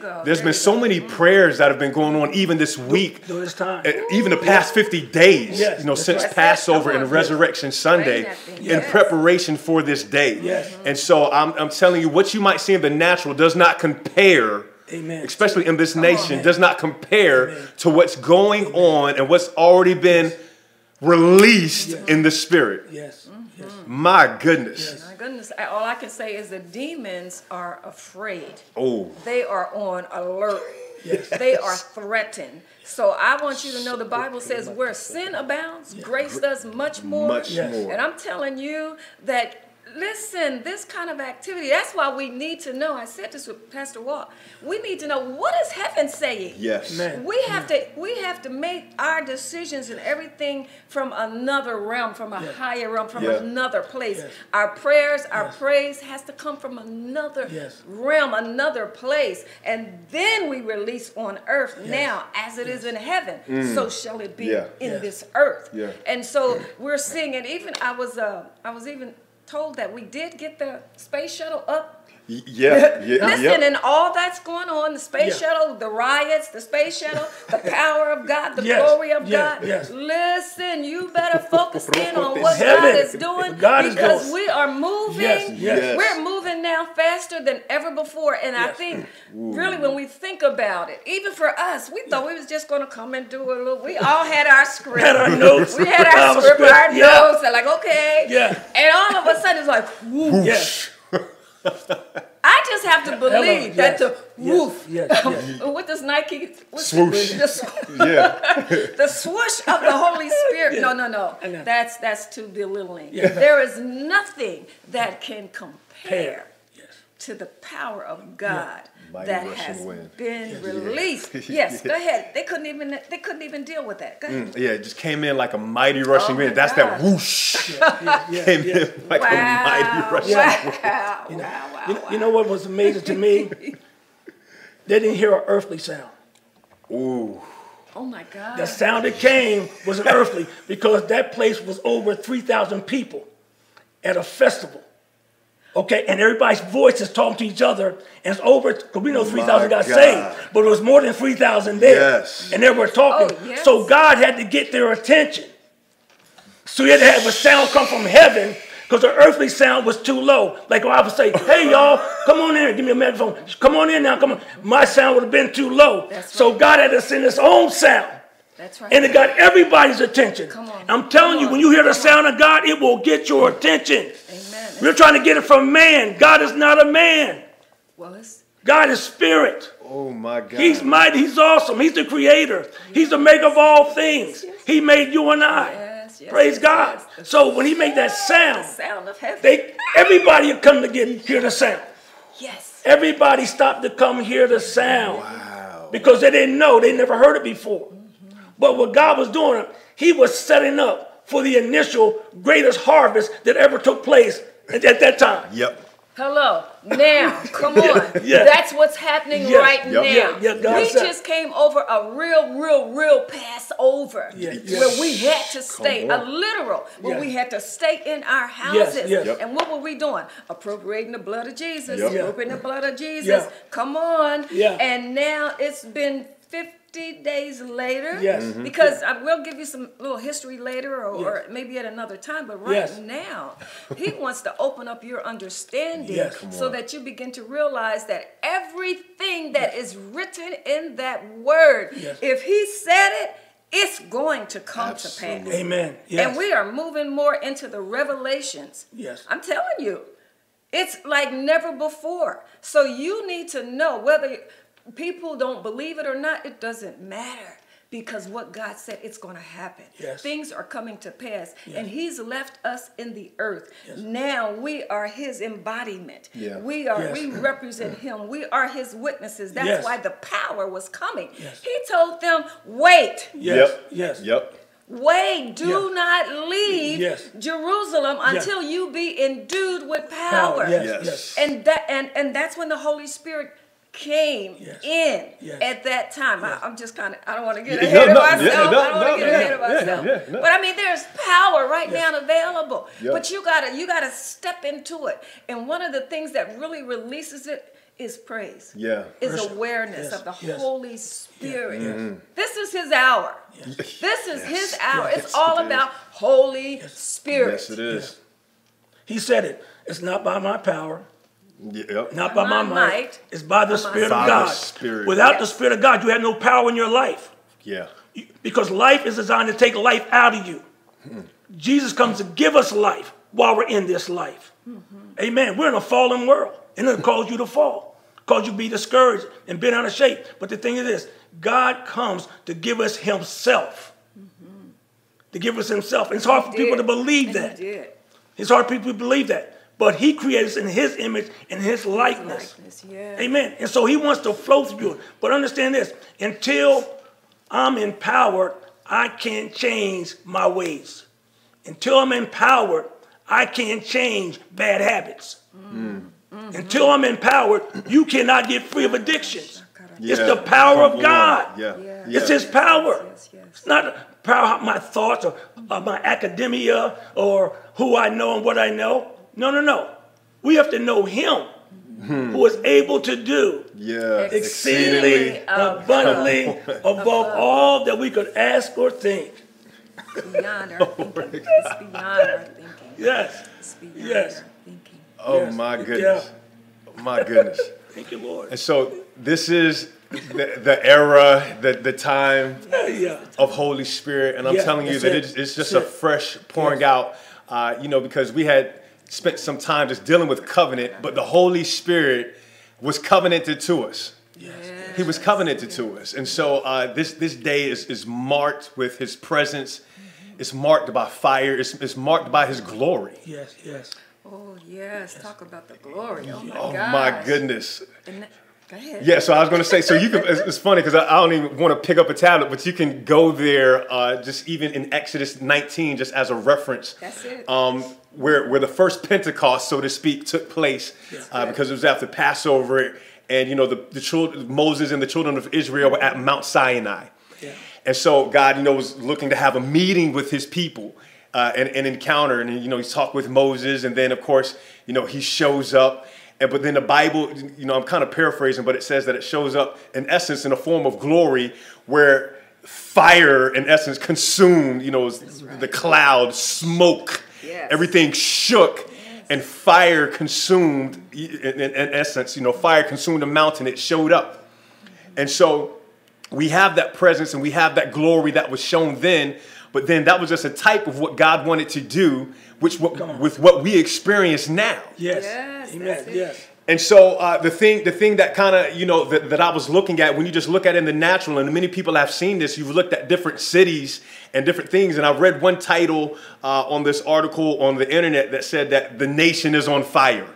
go. There's There been so go. many prayers that have been going on even this week. During this time. uh, Even the past 50 days, Yes, you know, that's since right. Passover and on. Resurrection Sunday, that in Yes. preparation for this day. Yes. And so I'm, I'm telling you, what you might see in the natural does not compare, Amen. especially in this nation, does not compare Amen. to what's going on and what's already been released in the spirit. Yes. Mm. Yes. My goodness. My goodness, I- all I can say is the demons are afraid. Oh, They are on alert. Yes. They are threatened. So I want you to know the Bible says where sin abounds, grace does much more. much Yes. more. And I'm telling you that, listen, this kind of activity, that's why we need to know. I said this with Pastor Walt. We need to know what is heaven saying? yes. Man. We have to we have to make our decisions and everything from another realm, from a higher realm, from Yeah. another place. Yes. Our prayers, our Yes. praise has to come from another Yes. realm, another place. And then we release on earth now as it is in heaven. So shall it be Mm. Yeah. in Yes. this earth. Yeah. And so we're seeing and even I was uh I was even told that we did get the space shuttle up Yeah. yeah Listen, and all that's going on the space Yeah. shuttle, the riots, the space shuttle, the power of God, the Yes, glory of yeah, God. yes. Listen, you better focus in on what. God is doing God is because doing. we are moving. Yes, yes. Yes. We're moving now faster than ever before. And I Yes. think, really, when we think about it, even for us, we thought we was just going to come and do a little. We all had our script. Had our notes. We had our Our script, script, our notes. They're like, okay. Yeah. And all of a sudden, it's like, whoo. Yes. I just have to believe that yes, the yes, woof. yes, yes. what does Nike what's Swoosh. The, sw- yeah. the swoosh of the Holy Spirit. No, no, no. I. That's that's too belittling. Yeah. There is nothing that can compare Yes. to the power of God Mighty that rushing has wind. been released. Yes, go ahead. They couldn't even they couldn't even deal with that. Go ahead. Mm, yeah, it just came in like a mighty rushing Oh wind. That's that whoosh. Yeah, yeah, Came yeah. in like a mighty rushing wow, wind. wow, You know, wow, you, wow, you know what was amazing to me? They didn't hear an earthly sound. Ooh. Oh my God. The sound that came was an earthly because that place was over 3,000 people at a festival. Okay, and everybody's voice is talking to each other, and it's over, because we know 3,000 got God. saved, but it was more than 3,000 there. Yes. And they were talking. Oh, yes. So God had to get their attention. So he had to have a sound come from heaven, because the earthly sound was too low. Like I would say, hey, y'all, come on in, give me a microphone. Come on in now, come on. My sound would have been too low. That's So. God had to send his own sound. That's right. And it got everybody's attention. Come on. I'm telling Come you, on. when you hear the Come sound of God, it will get your mm. attention. Amen. We're trying to get it from man. God is not a man. Well, it's, God is spirit. Oh my God. He's mighty. He's awesome. He's the creator. He's the maker of all things. He made you and I. Yes, yes, Praise yes, God. yes. So when he made that the sound, sound of heaven. they everybody would come to get hear the sound. yes. Everybody stopped to come hear the sound. Wow. because they didn't know, they never heard it before. But what God was doing, He was setting up for the initial greatest harvest that ever took place at, at that time. Yep. Hello. Now, come on. yeah. That's what's happening Yeah, right yep. now. Yeah, yeah, God we said- just came over a real, real, real Passover Yeah, yeah. where we had to stay, a literal, where Yeah. we had to stay in our houses. yes. Yep. And what were we doing? Appropriating the blood of Jesus. Yep. Yeah. Appropriating the blood of Jesus. Yeah. Come on. Yeah. And now it's been 50 days later. Yes. Mhm. Because I will give you some little history later or, or maybe at another time, but right Yes. now, he wants to open up your understanding Yes. So that you begin to realize that everything that is written in that word, Yes. if he said it, it's going to come to Absolutely. pass. Amen. Yes. And we are moving more into the revelations. Yes. I'm telling you, it's like never before. So you need to know whether people don't believe it or not, it doesn't matter. Because what God said, it's going to happen. Yes. Things are coming to pass. Yes. And He's left us in the earth. Yes. Now we are His embodiment. Yeah. We are. Yes. We represent Him. We are His witnesses. That's Yes. why the power was coming. Yes. He told them, "Wait, yes. Yep. Yes. Yep. wait, do Yeah. not leave Yes. Jerusalem until you be endued with power." Yes. Yes. Yes. and that and and that's when the Holy Spirit came Yes. in Yes. at that time. I, I'm just kind of I don't want to get ahead no, of myself. yeah, no, I don't want no, to get ahead of myself. yeah, no. But I mean, there's power right Yes. now available. Yeah. But you gotta you gotta step into it. And one of the things that really releases it is praise. Yeah. Is Worship. awareness Yes, of the yes. Holy Spirit. Mm-hmm. This is his hour. This is his hour. yes, it's all it is. about Holy Spirit. Yes, it is. He said it. It's not by my power, Yep. not by my my might. might, It's by the by Spirit By of the God. Spirit. Without the Spirit of God, you have no power in your life. Yeah. Because life is designed to take life out of you. Hmm. Jesus comes to give us life while we're in this life. Mm-hmm. Amen. We're in a fallen world, and it calls you to fall, cause you to be discouraged and bent out of shape. But the thing is this God comes to give us Himself. Mm-hmm. To give us Himself. And it's hard for people to believe And that. He did. It's hard for people to believe that. But He created us in His image and His likeness. Likeness, yeah. Amen. And so he wants to flow through you. But understand this until I'm empowered, I can't change my ways. Until I'm empowered, I can't change bad habits. Mm. Until I'm empowered, you cannot get free of addictions. It's the power Come of. God. Yeah. Yeah. Yeah. It's his power. Yes, yes. It's not power of my thoughts or of my academia or who I know and what I know. No, no, no. We have to know him who is able to do Yeah. exceedingly abundantly above all that we could ask or think. Beyond our thinking. It's beyond our thinking. Yes. It's beyond Yes. our thinking. Oh Yes. my goodness. My goodness. Thank you, Lord. And so this is the, the era, the, the time Yeah. of Holy Spirit. And I'm Yeah, telling you that it. it's, it's just That's a fresh pouring out, uh, you know, because we had spent some time just dealing with covenant, but the Holy Spirit was covenanted to us. He was covenanted to us. And so uh, this, this day is, is marked with his presence. It's marked by fire. It's, it's marked by his glory. Yes, yes. Oh, yes. Talk about the glory. Oh, my Oh gosh. my goodness. And that- go ahead. Yeah, so I was going to say, so you can, it's, it's funny because I, I don't even want to pick up a tablet, but you can go there uh, just even in Exodus 19, just as a reference. That's it. Um, where, where the first Pentecost, so to speak, took place uh, because it was after Passover. And, you know, the, the children, Moses and the children of Israel were at Mount Sinai. Yeah. And so God, you know, was looking to have a meeting with his people uh, and an encounter. And, you know, he's talked with Moses. And then, of course, you know, he shows up. And, but then the Bible, you know, I'm kind of paraphrasing, but it says that it shows up in essence in a form of glory where fire, in essence, consumed, you know, the cloud, smoke, Yes. everything shook. And fire consumed, in, in, in essence, you know, fire consumed the mountain. It showed up. And so we have that presence and we have that glory that was shown then, but then that was just a type of what God wanted to do, which what, with what we experience now. Yes. Yes, Amen. Yes. And so uh, the thing, the thing that kind of you know that, that I was looking at when you just look at it in the natural, and many people have seen this. You've looked at different cities and different things, and I read one title uh, on this article on the internet that said that the nation is on fire.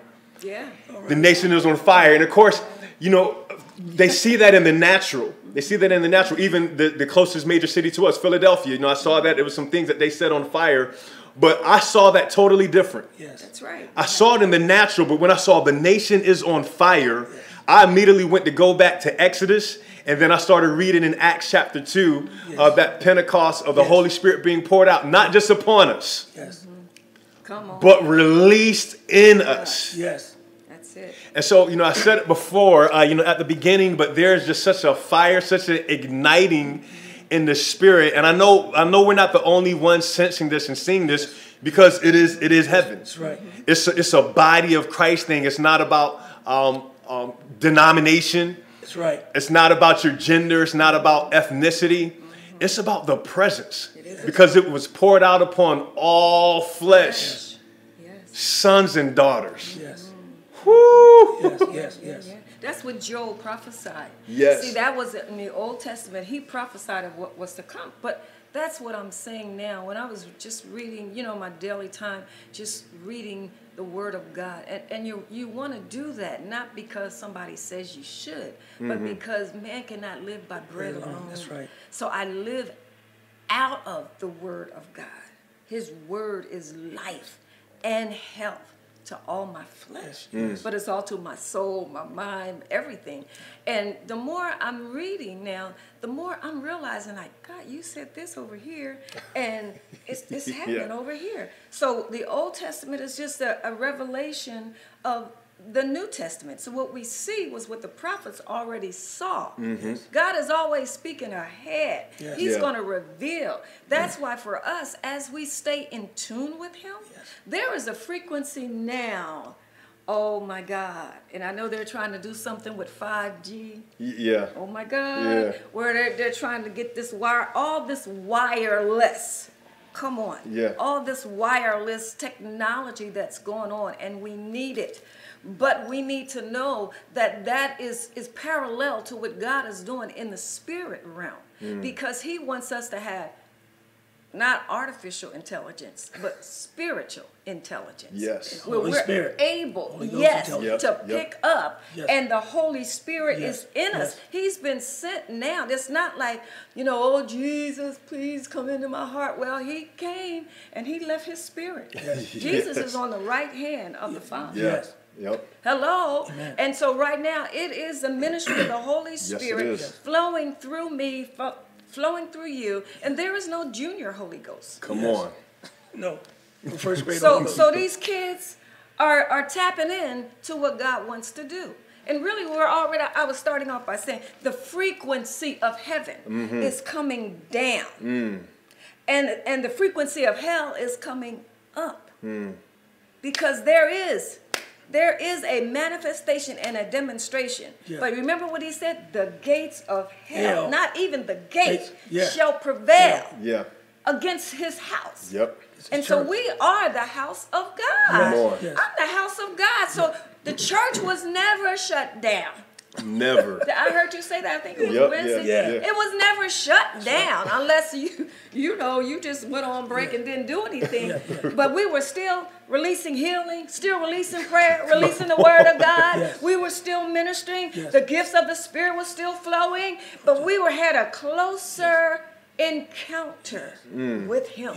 Yeah. The nation is on fire, and of course, you know they see that in the natural. They see that in the natural. Even the, the closest major city to us, Philadelphia. You know, I saw that there was some things that they set on fire, but I saw that totally different. Yes. That's right. I saw it in the natural, but when I saw the nation is on fire, I immediately went to go back to Exodus, and then I started reading in Acts chapter 2 of that Pentecost of the Yes. Holy Spirit being poured out, not just upon us, Yes. Come on. but released in us. Yes. That's it. And so, you know, I said it before, uh, you know, at the beginning, but there's just such a fire, such an igniting in the spirit. And I know, I know we're not the only ones sensing this and seeing this because it is, it is heaven. That's right. It's a, it's a body of Christ thing. It's not about um, um, denomination. That's right. It's not about your gender. It's not about ethnicity. It's about the presence because it was poured out upon all flesh, Yes. sons and daughters. Yes. Woo! Yes. Yes. Yes. Yeah. That's what Joel prophesied. Yes. See, that was in the Old Testament. He prophesied of what was to come. But that's what I'm saying now. When I was just reading, you know, my daily time, just reading the Word of God. And, and you, you want to do that, not because somebody says you should, but mm-hmm. because man cannot live by bread alone, alone. that's right. So I live out of the Word of God. His Word is life and health to all my flesh, but it's all to my soul, my mind, everything. And the more I'm reading now, the more I'm realizing, like, God, you said this over here, and it's, it's happening over here. So the Old Testament is just a, a revelation of the New Testament. So what we see was what the prophets already saw. Mm-hmm. God is always speaking ahead. Yes. He's Yeah. going to reveal. That's why for us, as we stay in tune with Him, there is a frequency now. Oh my God! And I know they're trying to do something with 5G. Yeah. Oh my God. Yeah. Where they're, they're trying to get this wire, all this wireless. Come on. Yeah. All this wireless technology that's going on, and we need it. But we need to know that that is, is parallel to what God is doing in the spirit realm Mm. because He wants us to have not artificial intelligence, but spiritual intelligence. Yes. Where Holy we're Spirit. able, Holy yes, intelligence. to Yep, yep. pick up, Yes. and the Holy Spirit Yes, is in us. He's been sent now. It's not like, you know, oh, Jesus, please come into my heart. Well, He came and He left His Spirit. Jesus Yes. is on the right hand of the Father. Yeah. Yes. Yep. Hello. Amen. And so right now it is the ministry of the Holy Spirit is. flowing through me, flowing through you, and there is no junior Holy Ghost. Come Yes. on. No. The first grade. So Holy so these kids are are tapping in to what God wants to do. And really we're already I was starting off by saying the frequency of heaven Mm-hmm. is coming down. Mm. And and the frequency of hell is coming up. Mm. Because there is there is a manifestation and a demonstration. Yeah. But remember what he said? The gates of hell, Hell. not even the gate, Gates, yeah. shall prevail Yeah. against his house. Yep. And so we are the house of God. Come. Yes. I'm the house of God. So the church was never shut down. Never. I heard you say that. I think it was Yep, Wednesday. yeah, yeah. It was never shut down unless you, you know, you just went on break and didn't do anything. But we were still releasing healing, still releasing prayer, releasing the word of God. Yes. We were still ministering. Yes. The gifts of the Spirit were still flowing. But we were had a closer encounter mm. with Him.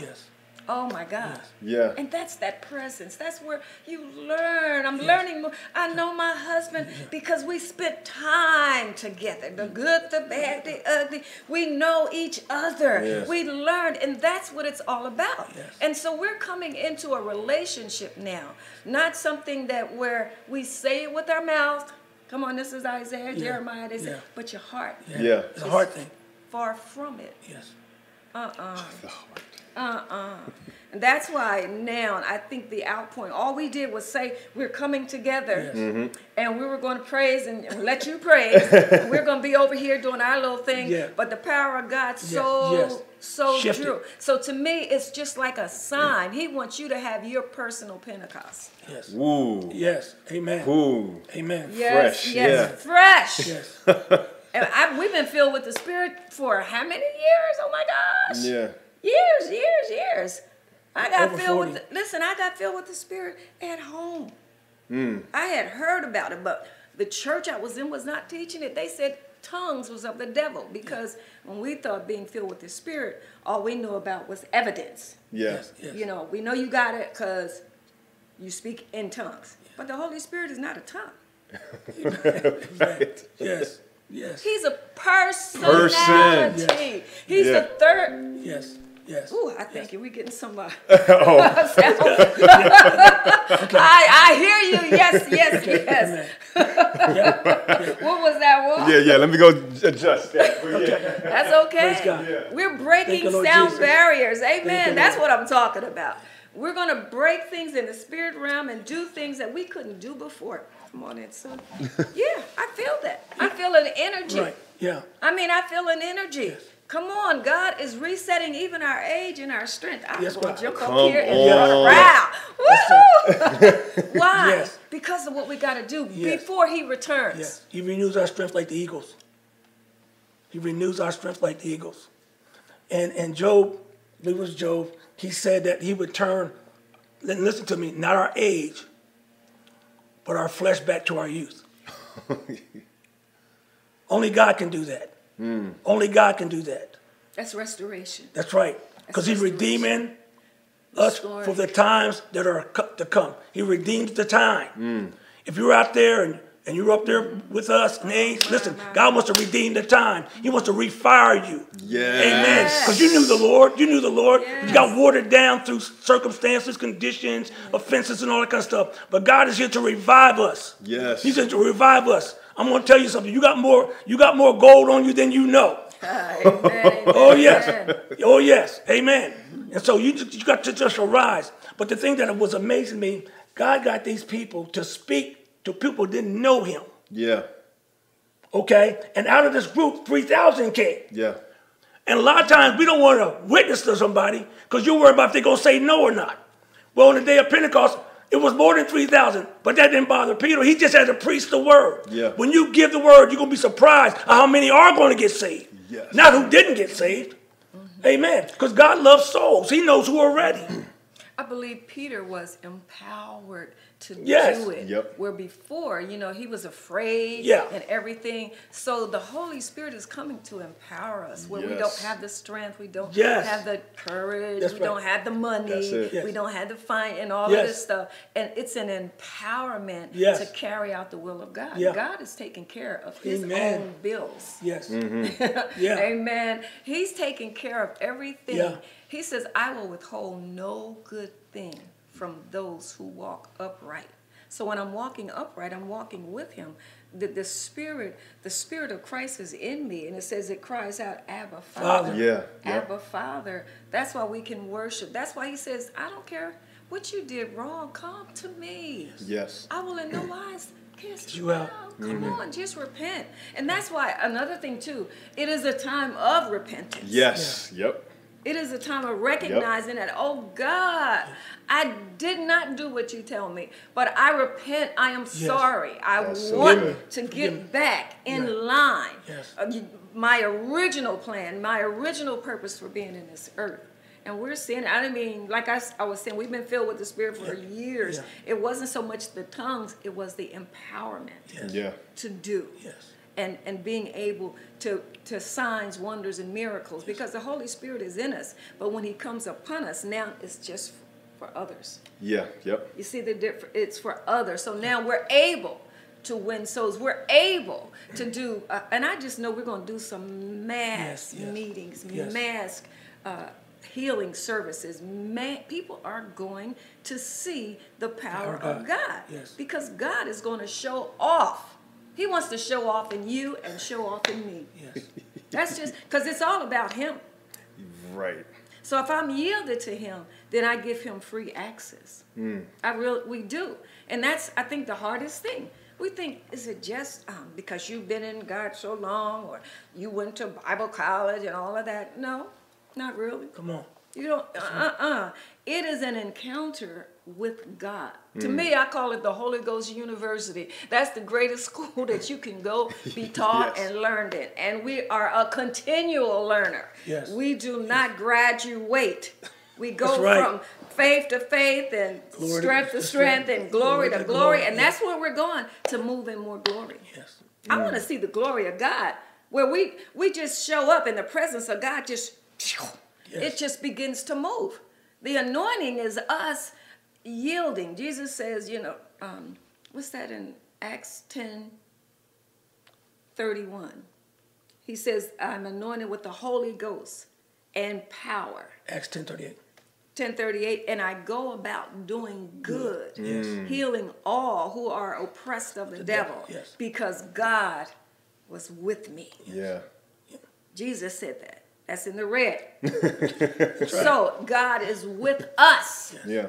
Yes. Oh my God. Yeah. And that's that presence. That's where you learn. I'm learning more. I know my husband because we spent time together. The good, the bad, the ugly. We know each other. Yes. We learned, and that's what it's all about. Yes. And so we're coming into a relationship now, not something that where we say it with our mouth. Come on, this is Isaiah, Jeremiah. They say, Yeah. but your heart Yeah. Yeah. It's a hard thing. far from it. Yes. Uh-uh. Uh-uh. And that's why now I think the outpouring, all we did was say we're coming together Yes. Mm-hmm. and we were going to praise and, and let you praise. we're going to be over here doing our little thing. Yeah. But the power of God so, yes. so Shifted. drew. So to me, it's just like a sign. He wants you to have your personal Pentecost. Yes. Woo. Yes. Amen. Woo. Amen. Yes, Fresh, yes, yeah. fresh. Yes. And I, we've been filled with the Spirit for how many years? Oh my gosh. Yeah. Years, years, years. I got Over filled 40. with. The, listen, I got filled with the Spirit at home. Hmm. I had heard about it, but the church I was in was not teaching it. They said tongues was of the devil because when we thought being filled with the Spirit, all we knew about was evidence. Yes. Yes. You know, we know you got it because you speak in tongues. But the Holy Spirit is not a tongue. Right. Yes. Yes. He's a personality. Person. He's Yeah. the third. Yes. Yes. Ooh, I think we're getting some. Uh, Oh. I, I hear you. Yes, yes, yes. Amen. Yeah. What was that one? Yeah, yeah. Let me go adjust that. But yeah. That's okay. God. Yeah. We're breaking you, sound Jesus. barriers. Amen. That's what I'm talking about. We're going to break things in the spirit realm and do things that we couldn't do before. Come on, in, son. yeah, I feel that. I feel an energy. Right. Yeah. I mean, I feel an energy. Come on, God is resetting even our age and our strength. I'm Yes, going God. to jump Come up here and on. run around. Woohoo! Why? Yes. Because of what we got to do Yes. before He returns. Yes. He renews our strength like the eagles. He renews our strength like the eagles. And and Job, I it was Job, he said that he would turn, listen to me, not our age, but our flesh back to our youth. Only God can do that. Mm. Only God can do that. That's restoration. That's right. Because he's redeeming us Restoring. for the times that are to come. He redeems the time. Mm. If you're out there and, And you're up there with us, and they, listen, God wants to redeem the time. He wants to refire you. Yes. Amen. Because you knew the Lord. You knew the Lord. Yes. You got watered down through circumstances, conditions, offenses, and all that kind of stuff. But God is here to revive us. Yes. He's here to revive us. I'm going to tell you something. You got more. You got more gold on you than you know. Amen, Oh yes. Oh yes. Amen. And so you you got to just arise. But the thing that was amazing me, God got these people to speak to people who didn't know Him. Yeah. Okay, and out of this group, three thousand came. Yeah. And a lot of times we don't want to witness to somebody because you're worried about if they're gonna say no or not. Well, on the day of Pentecost, it was more than 3,000, but that didn't bother Peter. He just had to preach the word. Yeah. When you give the word, you're going to be surprised at how many are going to get saved. Yes. Not who didn't get saved. Mm-hmm. Amen. Because God loves souls. He knows who are ready. I believe Peter was empowered to Yes. do it. Yep. Where before, you know, he was afraid Yeah. and everything. So the Holy Spirit is coming to empower us where we don't have the strength, we don't Yes. have the courage, That's we right. don't have the money, Yes. we don't have the fight and all Yes. of this stuff. And it's an empowerment Yes. to carry out the will of God. Yeah. God is taking care of his Amen. own bills. Yes. Mm-hmm. Yeah. Amen. He's taking care of everything. Yeah. He says, I will withhold no good thing from those who walk upright. So when I'm walking upright, I'm walking with him. The, the spirit, the spirit of Christ is in me, and it says it cries out, Abba, Father. Father. Yeah, yeah. Abba, Father. That's why we can worship. That's why he says, I don't care what you did wrong, come to me. Yes. I will in no wise cast You you out. out. Mm-hmm. Come on, just repent. And that's why another thing too, it is a time of repentance. Yes. Yep. It is a time of recognizing that, oh God, I did not do what you tell me, but I repent. I am sorry. I Yes, want to get back in Yeah. line. Yes. Uh, my original plan, my original purpose for being in this earth. And we're seeing, I didn't mean, like I was saying, we've been filled with the Spirit for years. Yeah. It wasn't so much the tongues, it was the empowerment Yes. To do Yes. And, and being able to, to signs, wonders, and miracles because the Holy Spirit is in us. But when He comes upon us, now it's just for others. Yeah. Yep. You see the difference? It's for others. So now we're able to win souls. We're able to do, uh, and I just know we're going to do some mass Yes, yes, meetings, yes. mass uh, healing services. Ma- people are going to see the power, Power of God. God Yes. because God is going to show off. He wants to show off in you and show off in me. Yes. That's just because it's all about Him. Right. So if I'm yielded to him, then I give him free access. I really we do, and that's I think the hardest thing. We think is it just um, because you've been in God so long, or you went to Bible college and all of that? No, not really. Come on. You don't. Uh uh uh. It is an encounter with God. To mm. me, I call it the Holy Ghost University. That's the greatest school that you can go be taught Yes. and learned in. And we are a continual learner. Yes. We do not graduate. We go right. from faith to faith and Glory strength to to strength strength. and glory to Glory to glory. And that's where we're going to move in more glory. Yes. I mm. want to see the glory of God, where we we just show up in the presence of God. Just it just begins to move. The anointing is us yielding. Jesus says, you know, um, what's that in Acts 10 31? He says, I'm anointed with the Holy Ghost and power. Acts ten thirty eight. 1038 and i go about doing good Yes. healing all who are oppressed of the, devil, devil, yes. because god was with me Yeah. jesus said that that's in the red so god is with us Yeah.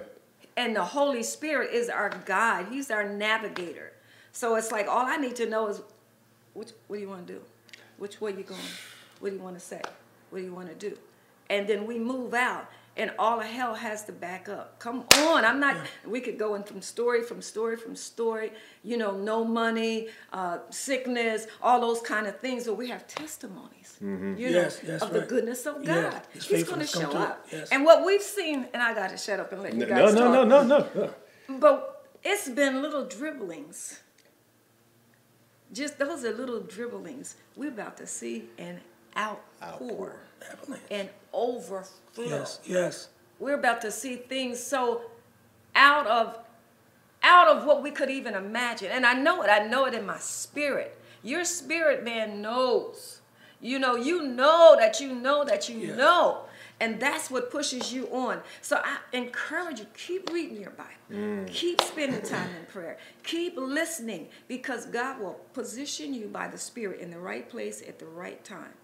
And the holy spirit is our guide. He's our navigator. So it's like all i need to know is which what do you want to do? Which way you going? What do you want to say? What do you want to do? And then we move out and all of hell has to back up. Come on i'm not we could go in from story from story from story you know no money uh, sickness all those kind of things but we have testimonies you Yes, know of the goodness of god. he's going to show up. Yes. and what we've seen and i got to shut up and let you No, guys no, talk. no, no, no. but it's been little dribblings. Just those are little dribblings. We're about to see an outpour. And overflow. Yes. Yes. We're about to see things so out of out of what we could even imagine. And I know it. I know it in my spirit. Your spirit man knows. You know, you know that you know that you Yeah. know. And that's what pushes you on. So I encourage you, keep reading your Bible. Mm. Keep spending time in prayer. Keep listening because God will position you by the Spirit in the right place at the right time.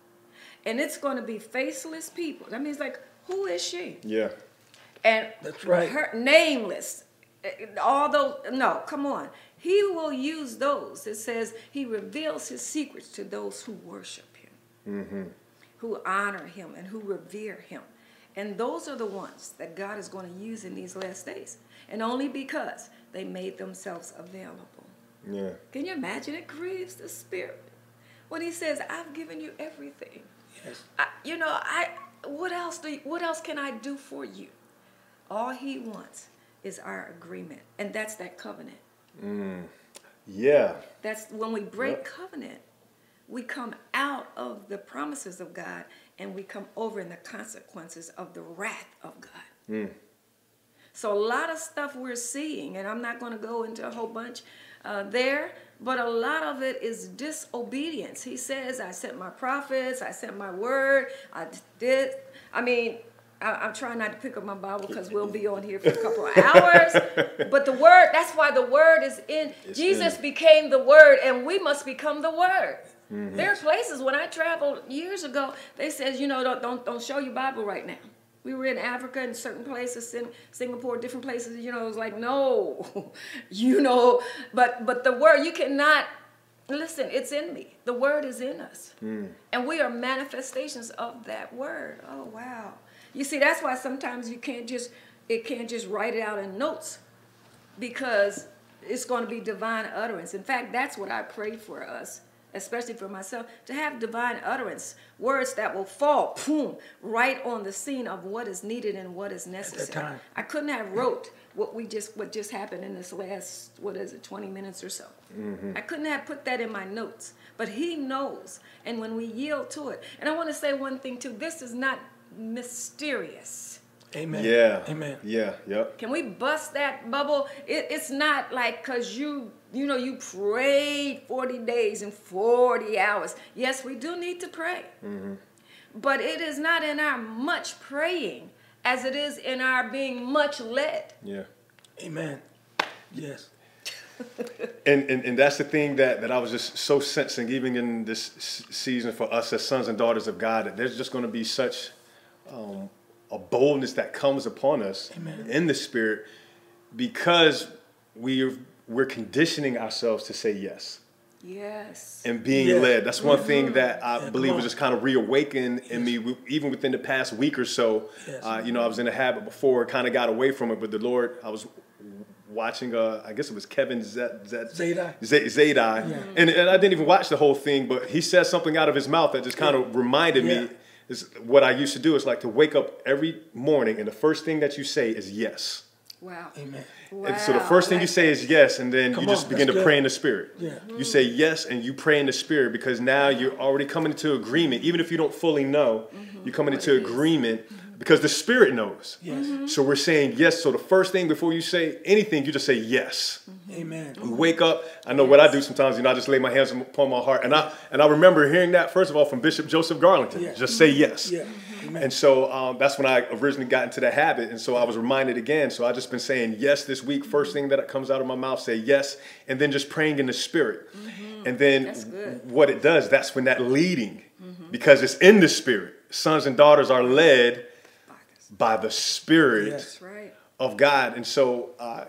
And it's going to be faceless people. That means like, who is she? Yeah. and That's right. her nameless eh, all those no come on he will use those it says he reveals his secrets to those who worship him mm-hmm. who honor him and who revere him and those are the ones that god is going to use in these last days and only because they made themselves available Yeah. can you imagine it grieves the spirit when he says i've given you everything Yes. I, you know, I what else do you, what else can I do for you? All he wants is our agreement, and that's that covenant. Yeah. That's when we break Yep. covenant, we come out of the promises of God, and we come over in the consequences of the wrath of God. So a lot of stuff we're seeing, and I'm not going to go into a whole bunch uh, there, but a lot of it is disobedience. He says, "I sent my prophets, I sent my word, I did." I mean, I, I'm trying not to pick up my Bible because we'll be on here for a couple of hours. But the word, that's why the word is in. Jesus in. became the word, and we must become the word. Mm-hmm. There are places when I traveled years ago, they said, you know, don't don't, don't show your Bible right now. We were in Africa in certain places, in Singapore, different places. You know, it was like, no, you know, but but the word you cannot listen. It's in me. The word is in us, hmm. and we are manifestations of that word. Oh wow! You see, that's why sometimes you can't just it can't just write it out in notes because it's going to be divine utterance. In fact, that's what I pray for us, especially for myself, to have divine utterance, words that will fall, boom, right on the scene of what is needed and what is necessary. time. I couldn't have wrote what we just what just happened in this last what is it 20 minutes or so. Mm-hmm. I couldn't have put that in my notes, but he knows, and when we yield to it, and I want to say one thing too. This is not mysterious. Amen. Yeah. Amen. Yeah. Yep. Can we bust that bubble? It, it's not like because you, you know, you prayed 40 days and 40 hours. Yes, we do need to pray. But it is not in our much praying as it is in our being much led. Yeah. Amen. Yes. And, and and that's the thing that, that I was just so sensing, even in this s- season for us as sons and daughters of God, that there's just going to be such um, a boldness that comes upon us Amen. in the spirit because we're we're conditioning ourselves to say yes Yes. and being Yeah. led. That's one thing that I Yeah, believe was just kind of reawakened in me, even within the past week or so. Yes. Uh, you know, I was in a habit before, kind of got away from it, but the Lord, I was watching, uh, I guess it was Kevin Z- Z- Zadai. Z- Zadai. And, and I didn't even watch the whole thing, but he said something out of his mouth that just kind of reminded Yeah. me. Is what I used to do is like to wake up every morning, and the first thing that you say is yes. Wow. Amen. And so the first thing you say is yes, and then Come you just on, begin to good. pray in the spirit. Yeah. You say yes, and you pray in the spirit because now you're already coming into agreement. Even if you don't fully know, you're coming into agreement because the spirit knows. Yes. Mm-hmm. So we're saying yes. So the first thing before you say anything, you just say yes. Mm-hmm. Amen. You wake up. I know what I do sometimes. You know, I just lay my hands upon my heart, and I and I remember hearing that first of all from Bishop Joseph Garlington. Yeah. Just say yes. Yeah. Mm-hmm. Amen. And so um, that's when I originally got into the habit, and so I was reminded again. So I just been saying yes this week. Mm-hmm. First thing that comes out of my mouth, say yes, and then just praying in the spirit. And then what it does, that's when that leading, because it's in the spirit. Sons and daughters are led by the spirit Yes. Of God, and so uh,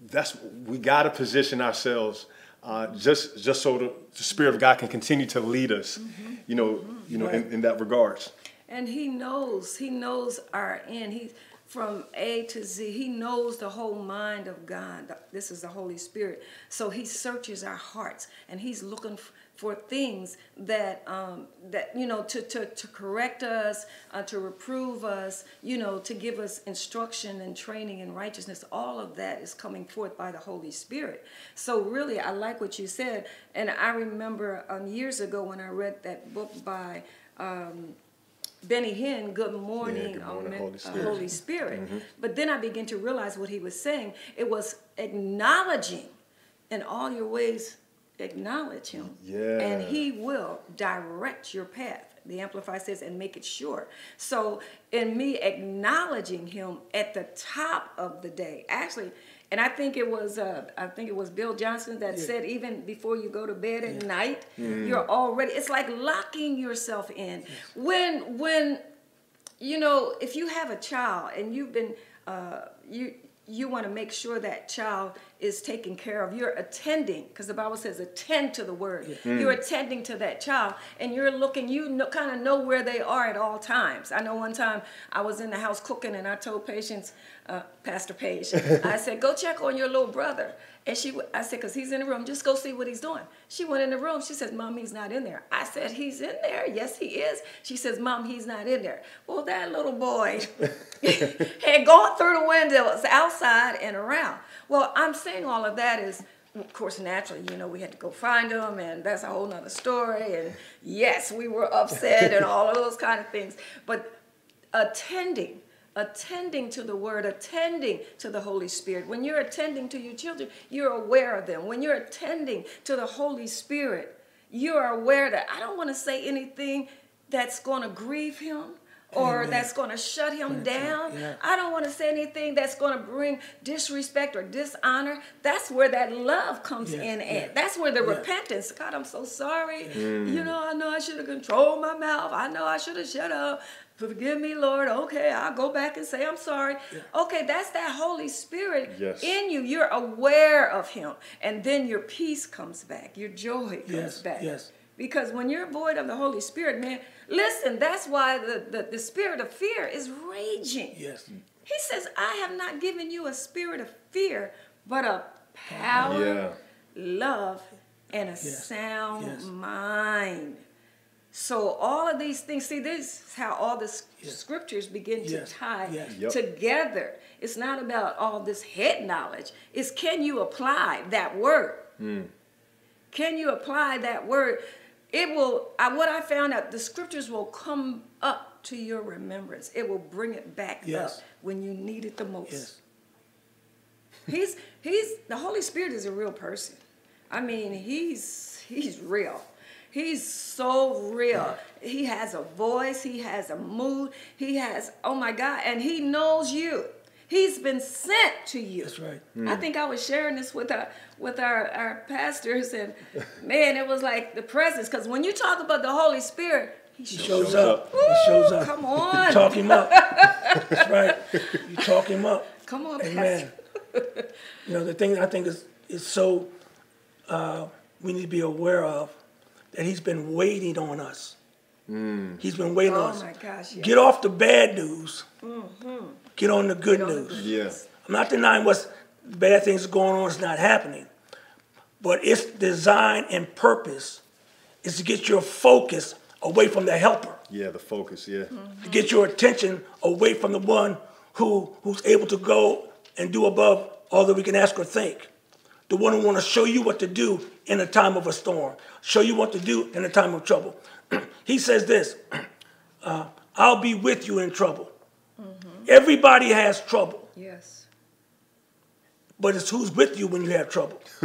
that's we got to position ourselves uh, just just so the, the Spirit of God can continue to lead us, you know, you know, in, in that regards. And he knows, he knows our end. He from A to Z, he knows the whole mind of God. This is the Holy Spirit. So he searches our hearts and he's looking f- for things that um, that you know to to, to correct us, uh, to reprove us, you know, to give us instruction and training in righteousness. All of that is coming forth by the Holy Spirit. So really, I like what you said, and I remember um, years ago when I read that book by. Um, Benny Hinn, good morning, good morning, oh, Holy uh, Spirit. Holy Spirit. But then I began to realize what he was saying. It was acknowledging in all your ways, acknowledge him. Yeah. And he will direct your path. The Amplified says, and make it sure. So, in me acknowledging him at the top of the day, actually, and I think it was, uh, I think it was Bill Johnson that said, even before you go to bed at night, you're already. It's like locking yourself in. When, when, you know, if you have a child and you've been, uh, you you want to make sure that child is taken care of. You're attending, because the Bible says attend to the word. You're attending to that child, and you're looking. You know, kind of know where they are at all times. I know one time I was in the house cooking, and I told Patience, uh, Pastor Page, I said, "Go check on your little brother." And she, I said, because he's in the room, just go see what he's doing. She went in the room. She says, Mom, he's not in there. I said, he's in there. Yes, he is. She says, Mom, he's not in there. Well, that little boy had gone through the windows outside and around. Well, I'm saying all of that is, of course, naturally, you know, we had to go find him, and that's a whole nother story. And yes, we were upset and all of those kind of things. But attending, attending to the word, attending to the Holy Spirit. When you're attending to your children, you're aware of them. When you're attending to the Holy Spirit, you're aware that I don't want to say anything that's going to grieve him or Amen. that's going to shut him down. yeah. I don't want to say anything that's going to bring disrespect or dishonor. That's where that love comes Yes, in yeah. at. That's where the Yeah. repentance. God, I'm so sorry. Mm. You know, I know I should have controlled my mouth. I know I should have shut up. Forgive me, Lord. Okay, I'll go back and say I'm sorry. Okay, that's that Holy Spirit Yes. in you. You're aware of Him. And then your peace comes back, your joy comes Yes, back. yes. Because when you're void of the Holy Spirit, man, listen, that's why the, the, the spirit of fear is raging. Yes. He says, I have not given you a spirit of fear, but a power, Yeah. love, and a Yes. sound mind. So all of these things, see, this is how all the Yes. scriptures begin Yes. to tie Yes. Yep. together. It's not about all this head knowledge. It's can you apply that word? Hmm. Can you apply that word? It will, I, what I found out, the scriptures will come up to your remembrance. It will bring it back Yes. up when you need it the most. Yes. He's, he's, the Holy Spirit is a real person. I mean, he's, he's real. He's so real. He has a voice, he has a mood, he has, oh my God, and he knows you. He's been sent to you. That's right. I think I was sharing this with our with our, our pastors, and man, it was like the presence. Because when you talk about the Holy Spirit, he He shows shows Shows up. up. He shows up. come You on. talk him up. That's right. You talk him up. Come on, Amen. Pastor. You know, the thing I think is, is so, uh, we need to be aware of that he's been waiting on us. Mm. He's been waiting Oh on us. my gosh, yeah. Get off the bad news. Mm-hmm. Get on the good Get on the news. good Yeah. I'm not denying what's bad things going on is not happening, but its design and purpose is to get your focus away from the helper, Yeah, the focus, yeah. to get your attention away from the one who who's able to go and do above all that we can ask or think. The one who want to show you what to do in a time of a storm, show you what to do in a time of trouble. he says this, uh, I'll be with you in trouble. Everybody has trouble. Yes. but it's who's with you when you have trouble.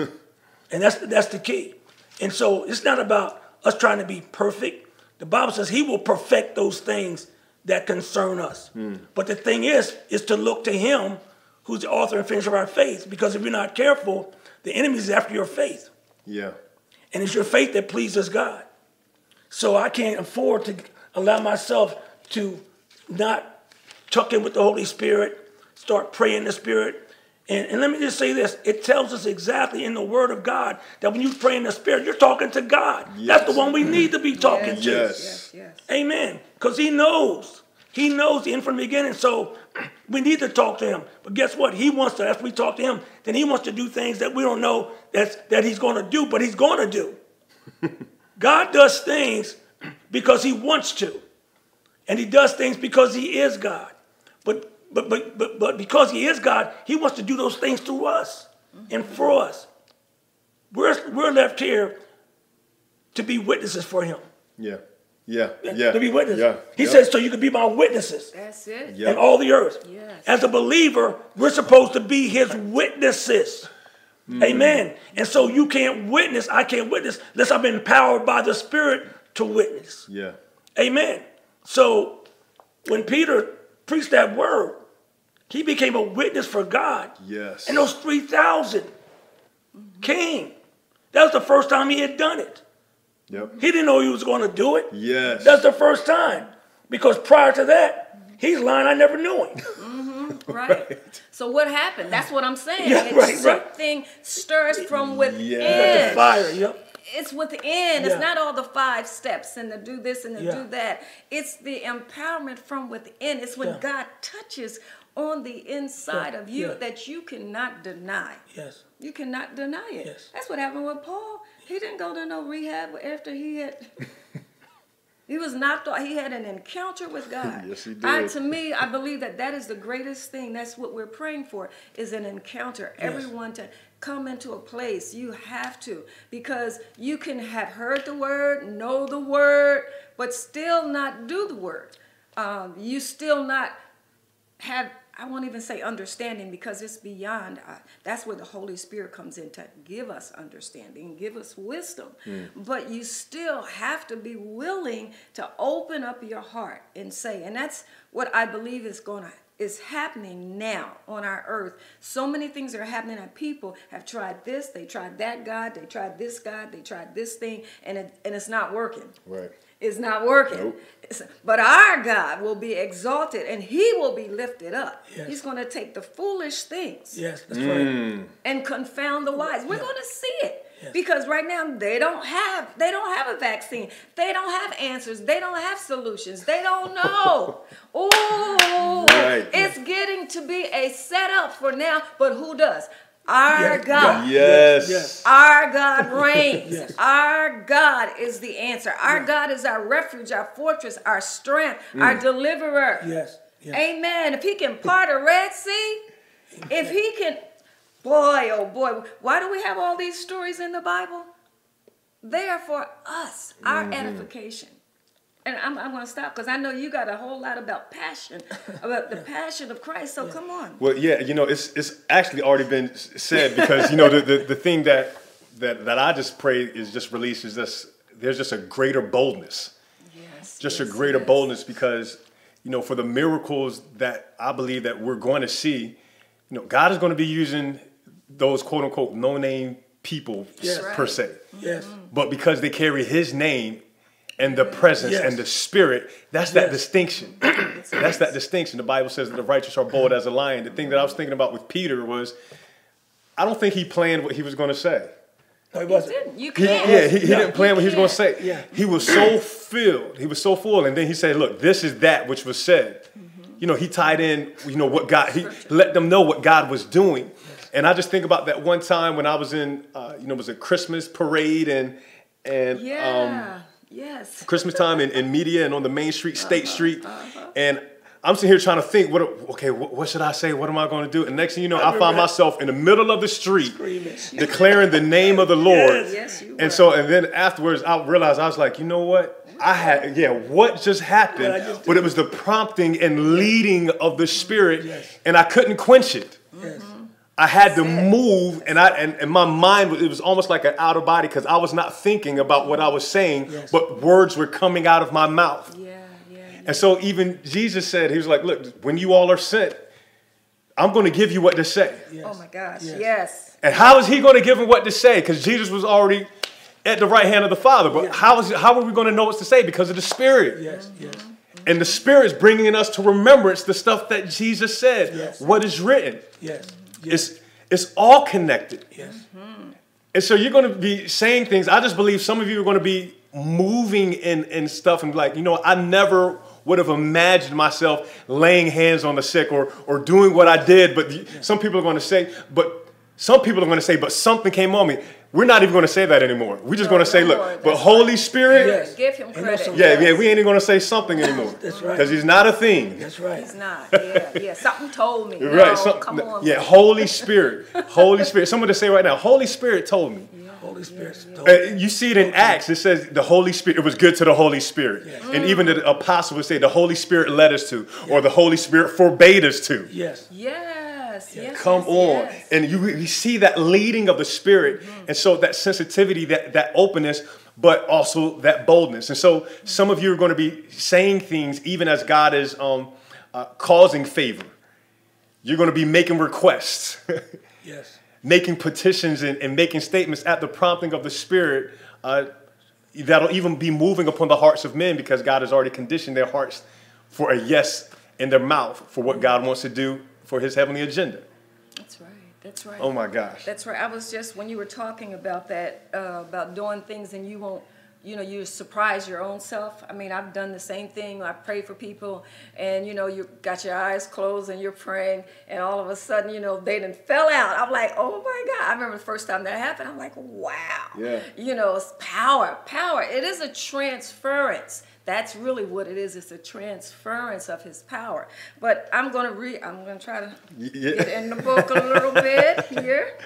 and that's that's the key. And so it's not about us trying to be perfect. The Bible says he will perfect those things that concern us. But the thing is, is to look to him who's the author and finisher of our faith. Because if you're not careful, the enemy is after your faith. Yeah. And it's your faith that pleases God. So I can't afford to allow myself to not tuck in with the Holy Spirit, start praying the Spirit. And, and let me just say this it tells us exactly in the Word of God that when you pray in the Spirit, you're talking to God. That's the one we need to be talking Yes. to. Yes. Yes. Yes. Amen. Because he knows. He knows the end from the beginning. So we need to talk to him. But guess what? He wants to, after we talk to him, then he wants to do things that we don't know that's, that he's going to do, but he's going to do. God does things because he wants to. And he does things because he is God. But, but, but, but, but because he is God, he wants to do those things through us mm-hmm. and for us. We're, we're left here to be witnesses for him. Yeah. Yeah, yeah. To be witnesses. Yeah, He yeah. said, so you can be my witnesses That's it. Yeah. in all the earth. Yes. As a believer, we're supposed to be his witnesses. Mm. Amen. And so you can't witness, I can't witness unless I'm empowered by the Spirit to witness. Yeah. Amen. So when Peter preached that word, he became a witness for God. Yes. And those 3,000 came. That was the first time he had done it. Yep. He didn't know he was going to do it. Yes. That's the first time. Because prior to that, he's lying, I never knew him. Mm-hmm. Right. So what happened? That's what I'm saying. Yeah, It's right, right. something stirs from within. Yes. Fire, yep. It's within. Yeah. It's not all the five steps and to do this and to Yeah. do that. It's the empowerment from within. It's when Yeah. God touches on the inside Yeah, of you yeah. that you cannot deny. Yes. You cannot deny it. Yes. That's what happened with Paul. He didn't go to no rehab after he had. he was knocked off. He had an encounter with God. Yes, he I, did. to me, I believe that that is the greatest thing. That's what we're praying for is an encounter. Everyone to come into a place. You have to because you can have heard the word, know the word, but still not do the word. Um, you still not have I won't even say understanding because it's beyond. Uh, that's where the Holy Spirit comes in to give us understanding, give us wisdom. But you still have to be willing to open up your heart and say, and that's what I believe is going to is happening now on our earth. So many things are happening, and people have tried this, they tried that God, they tried this God, they tried this thing, and it, and it's not working Right. Is not working. Nope. But our God will be exalted and he will be lifted up. Yes. He's going to take the foolish things Yes, that's Mm. right. and confound the wise. We're Yeah. going to see it. Yes. Because right now they don't have they don't have a vaccine. They don't have answers. They don't have solutions. They don't know. Oh, Right. it's getting to be a setup for now. But who does? Our Yes, God. Yes. Yes. Our God reigns. Yes. Our God is the answer. Our God is our refuge, our fortress, our strength, our deliverer. Yes. yes. Amen. If he can part a Red Sea, if he can, boy, oh boy, why do we have all these stories in the Bible? They are for us, our Mm-hmm. edification. And I'm, I'm going to stop because I know you got a whole lot about passion, about the passion of Christ. So come on. Well, yeah, you know, it's it's actually already been said because you know the, the, the thing that that that I just pray is just released is this. There's just a greater boldness, Yes. just a greater yes. boldness because you know for the miracles that I believe that we're going to see, you know, God is going to be using those quote unquote no name people Yes. per Right. se, Yes. Mm-hmm. but because they carry His name and the presence Yes. and the Spirit, that's that distinction. That's that distinction. The Bible says that the righteous are bold as a lion. The thing that I was thinking about with Peter was, I don't think he planned what he was going to say. No, he wasn't. didn't. You He, can't. yeah, he, he Yeah. didn't plan what he was going to say. Yeah. He was so filled. He was so full, and then he said, "Look, this is that which was said." You know, he tied in. You know what God. He let them know what God was doing. And I just think about that one time when I was in, uh, you know, it was a Christmas parade and and um, Yeah. Yes. Christmas time in, in Media and on the main street, State uh-huh. Street, uh-huh. and I'm sitting here trying to think, what okay, what, what should I say? What am I going to do? And next thing you know, I, remember find myself in the middle of the street, Screaming. declaring the name of the Lord. Yes. Yes. And so, and then afterwards, I realized I was like, you know what? I had, yeah, what just happened? What just but it was the prompting and leading of the Spirit, Yes. and I couldn't quench it. Yes. I had to move, and I and, and my mind it was almost like an out of body because I was not thinking about what I was saying, Yes. but words were coming out of my mouth. Yeah, yeah. And so even Jesus said, He was like, "Look, when you all are sent, I'm going to give you what to say." Yes. Oh my gosh. Yes. Yes. And how is He going to give him what to say? Because Jesus was already at the right hand of the Father. But how is how are we going to know what to say? Because of the Spirit. Yes. Yes. Mm-hmm. Mm-hmm. And the Spirit's bringing us to remembrance the stuff that Jesus said. Yes. What is written. Yes. Yes. It's it's all connected. Yes. Mm-hmm. And so you're going to be saying things. I just believe some of you are going to be moving in, in stuff and like, you know, I never would have imagined myself laying hands on the sick or, or doing what I did. But y- some people are going to say, but some people are going to say, but something came on me. We're not even going to say that anymore. We're just No, going to say, look, more. but That's Holy Spirit, Yes. Give him credit. some- yeah, yeah, we ain't even going to say something anymore. That's right. Because he's not a thing. That's right. He's not. Yeah, yeah. Something told me. No, Right. some- come on. yeah, Holy Spirit. Holy Spirit. Someone to say right now, Holy Spirit told me. Holy Holy Spirit. Uh, you see it in Acts. It says the Holy Spirit. It was good to the Holy Spirit, and even the apostle would say the Holy Spirit led us to, or the Holy Spirit forbade us to. Yes. Yes, yes. Come yes, on, yes. and you, you see that leading of the Spirit, and so that sensitivity, that that openness, but also that boldness. And so some of you are going to be saying things even as God is um, uh, causing favor. You're going to be making requests. Yes. making petitions and, and making statements at the prompting of the Spirit uh, that'll even be moving upon the hearts of men because God has already conditioned their hearts for a yes in their mouth for what God wants to do for his heavenly agenda. That's right. That's right. Oh my gosh. That's right. I was just when you were talking about that, uh, about doing things and you won't, you know, you surprise your own self. I mean, I've done the same thing. I pray for people, and you know, you got your eyes closed and you're praying, and all of a sudden, you know, they done fell out. I'm like, oh my God! I remember the first time that happened. I'm like, wow. Yeah. You know, it's power, power. It is a transference. That's really what it is. It's a transference of his power. But I'm going to read. I'm going to try to yeah. get in the book a little bit here.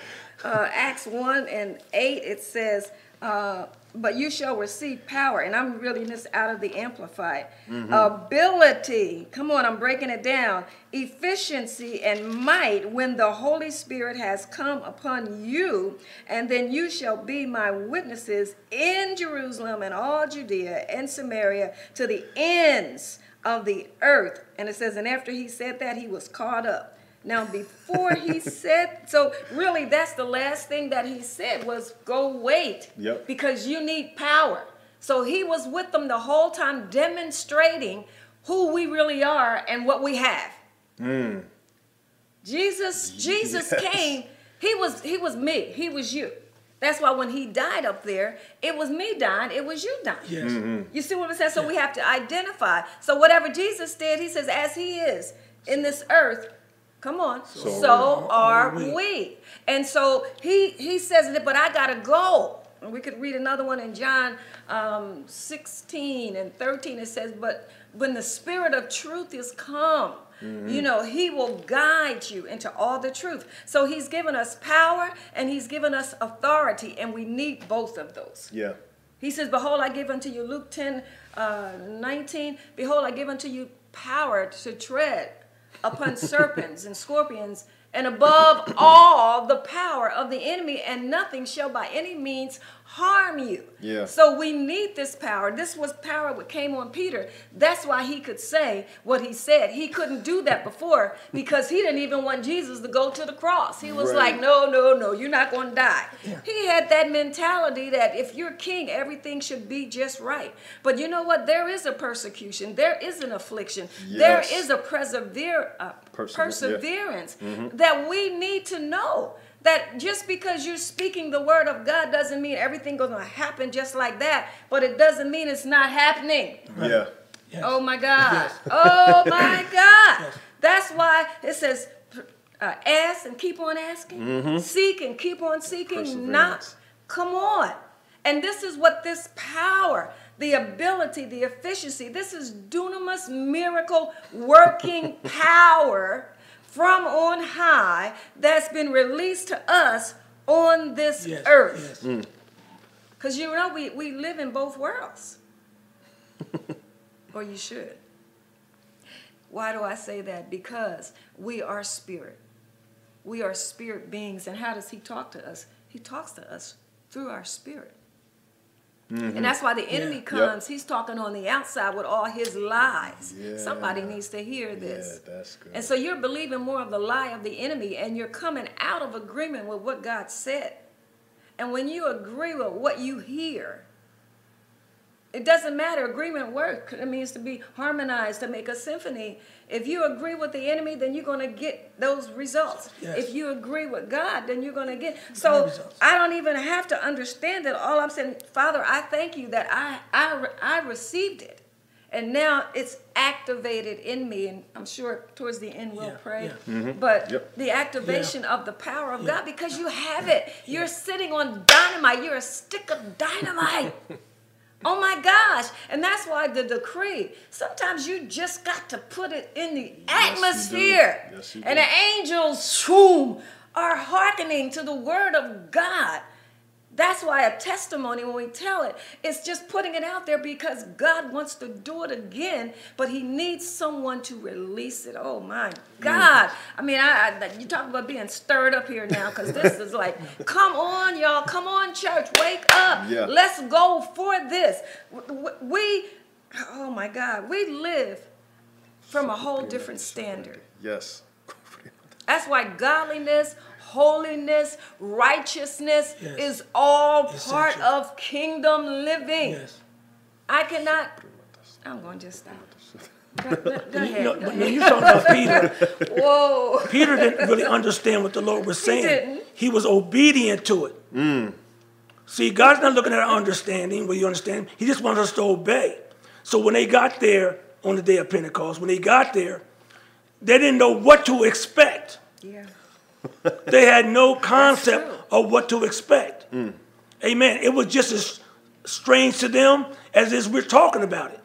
Uh, Acts 1 and 8, it says, uh, But you shall receive power. And I'm reading this out of the Amplified. Mm-hmm. Ability. Come on, I'm breaking it down. Efficiency and might when the Holy Spirit has come upon you. And then you shall be my witnesses in Jerusalem and all Judea and Samaria to the ends of the earth. And it says, And after he said that, he was caught up. Now, before he said, so really, that's the last thing that he said was go wait. Yep. Because you need power. So he was with them the whole time, demonstrating who we really are and what we have. Mm. Jesus, Jesus Yes. came. He was he was me. He was you. That's why when he died up there, it was me dying. It was you dying. Yes. Mm-hmm. You see what I'm saying? So we have to identify. So whatever Jesus did, he says, as he is in this earth, come on, so, are we. we. And so he he says it, but I gotta go. And we could read another one in John um, 16 and 13. It says, but when the spirit of truth is come, you know, he will guide you into all the truth. So he's given us power and he's given us authority, and we need both of those. Yeah. He says, Behold, I give unto you, Luke 10, uh, 19, Behold, I give unto you power to tread upon serpents and scorpions, and above all the power of the enemy, and nothing shall by any means harm you. Yeah. So we need this power. This was power that came on Peter. That's why he could say what he said. He couldn't do that before because he didn't even want Jesus to go to the cross. He was Right. like, no, no, no, you're not going to die. Yeah. He had that mentality that if you're king, everything should be just right. But you know what? There is a persecution. There is an affliction. There Yes. is a persevere, uh, Persever- yeah. perseverance that we need to know. That just because you're speaking the word of God doesn't mean everything going to happen just like that, but it doesn't mean it's not happening. Yeah. Yes. Oh my God. Oh my God. That's why it says uh, ask and keep on asking, seek and keep on seeking, knock. Perseverance. Come on. And this is what this power, the ability, the efficiency, this is dunamis miracle working power from on high that's been released to us on this Yes. earth. Yes. Because you know, we, we live in both worlds. or you should. Why do I say that? Because we are spirit. We are spirit beings. And how does He talk to us? He talks to us through our spirit. And mm-hmm. that's why the enemy Yeah. comes. He's talking on the outside with all his lies. Yeah. Somebody needs to hear this. Yeah, that's good. And so you're believing more of the lie of the enemy and you're coming out of agreement with what God said. And when you agree with what you hear, it doesn't matter. Agreement work. It means to be harmonized, to make a symphony. If you agree with the enemy, then you're going to get those results. Yes. If you agree with God, then you're going to get. So. I don't even have to understand it. All I'm saying, Father, I thank you that I I I received it, and now it's activated in me. And I'm sure towards the end we'll Yeah, pray. yeah. Mm-hmm. But Yep. the activation of the power of Yeah. God because you have it. You're sitting on dynamite. You're a stick of dynamite. Oh my gosh. And that's why the decree, sometimes you just got to put it in the do. atmosphere. Yes, and do. the angels, shoom, are hearkening to the word of God. That's why a testimony, when we tell it, it's just putting it out there because God wants to do it again, but He needs someone to release it. Oh my God! I mean, I, I you talk about being stirred up here now because this is like, come on, y'all, come on, church, wake up. Yeah. Let's go for this. We, oh my God, we live from a whole different standard. Yes. That's why godliness, holiness, righteousness Yes. is all Essential. part of kingdom living. Yes. I cannot. I'm going to just stop. Go, go- go ahead. go when you talk about Peter, Whoa. Peter didn't really understand what the Lord was saying. didn't. He was obedient to it. Mm. See, God's not looking at our understanding, what you understand. He just wants us to obey. So when they got there on the day of Pentecost, when they got there, they didn't know what to expect. Yeah. They had no concept of what to expect. Mm. Amen. It was just as strange to them as is we're talking about it.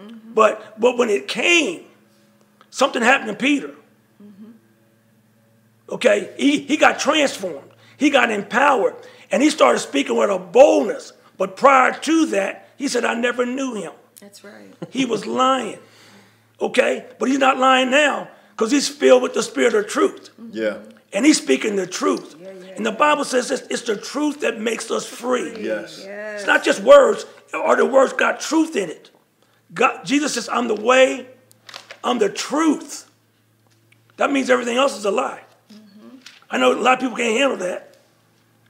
Mm-hmm. But but when it came, something happened to Peter. Mm-hmm. Okay, he, he got transformed. He got empowered. And he started speaking with a boldness. But prior to that, he said, I never knew him. That's right. He was lying. Okay? But he's not lying now because he's filled with the spirit of truth. Yeah. And he's speaking the truth. Yeah, yeah, and the Bible says it's, it's the truth that makes us free. Yes. Yes. It's not just words, or the words got truth in it. God, Jesus says, I'm the way, I'm the truth. That means everything else is a lie. Mm-hmm. I know a lot of people can't handle that,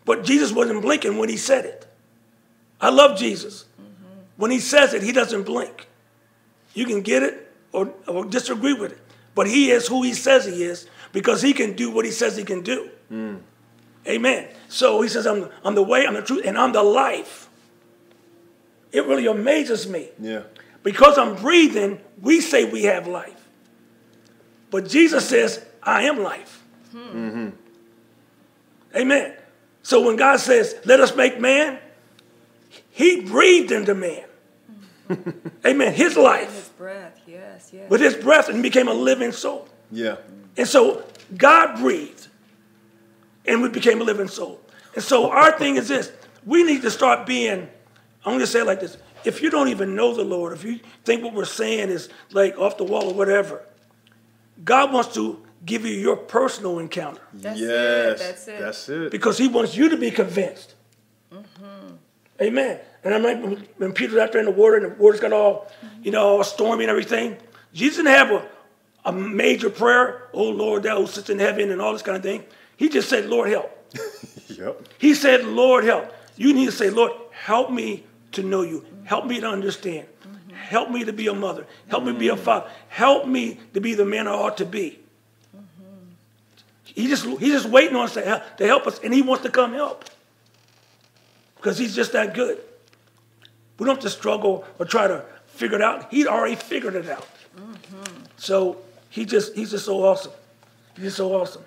but Jesus wasn't blinking when he said it. I love Jesus. Mm-hmm. When he says it, he doesn't blink. You can get it or, or disagree with it, but he is who he says he is because he can do what he says he can do. Amen. So he says, I'm, I'm the way, I'm the truth, and I'm the life. It really amazes me. Yeah. Because I'm breathing, we say we have life. But Jesus says, I am life. Mm-hmm. Amen. So when God says, let us make man, he breathed into man. Amen. His life, His life breath. Yes, yes. with his breath and became a living soul. Yeah. And so God breathed and we became a living soul. And so our thing is this we need to start being, I'm going to say it like this. If you don't even know the Lord, if you think what we're saying is like off the wall or whatever, God wants to give you your personal encounter That's yes. it. That's it. That's it. because He wants you to be convinced. Mm-hmm. Amen. And I remember when- when Peter's out there in the water and the water's got all, you know, all stormy and everything, Jesus didn't have a, a major prayer, oh Lord, thou who sits in heaven and all this kind of thing. He just said, Lord, help. Yep. He said, Lord, help. You need to say, Lord, help me to know you. Help me to understand. Help me to be a mother. Help me be a father. Help me to be the man I ought to be. He just, he's just waiting on us to help, to help us, and he wants to come help. Because he's just that good. We don't have to struggle or try to figure it out. He already figured it out. So he just, he's just so awesome. He's just so awesome.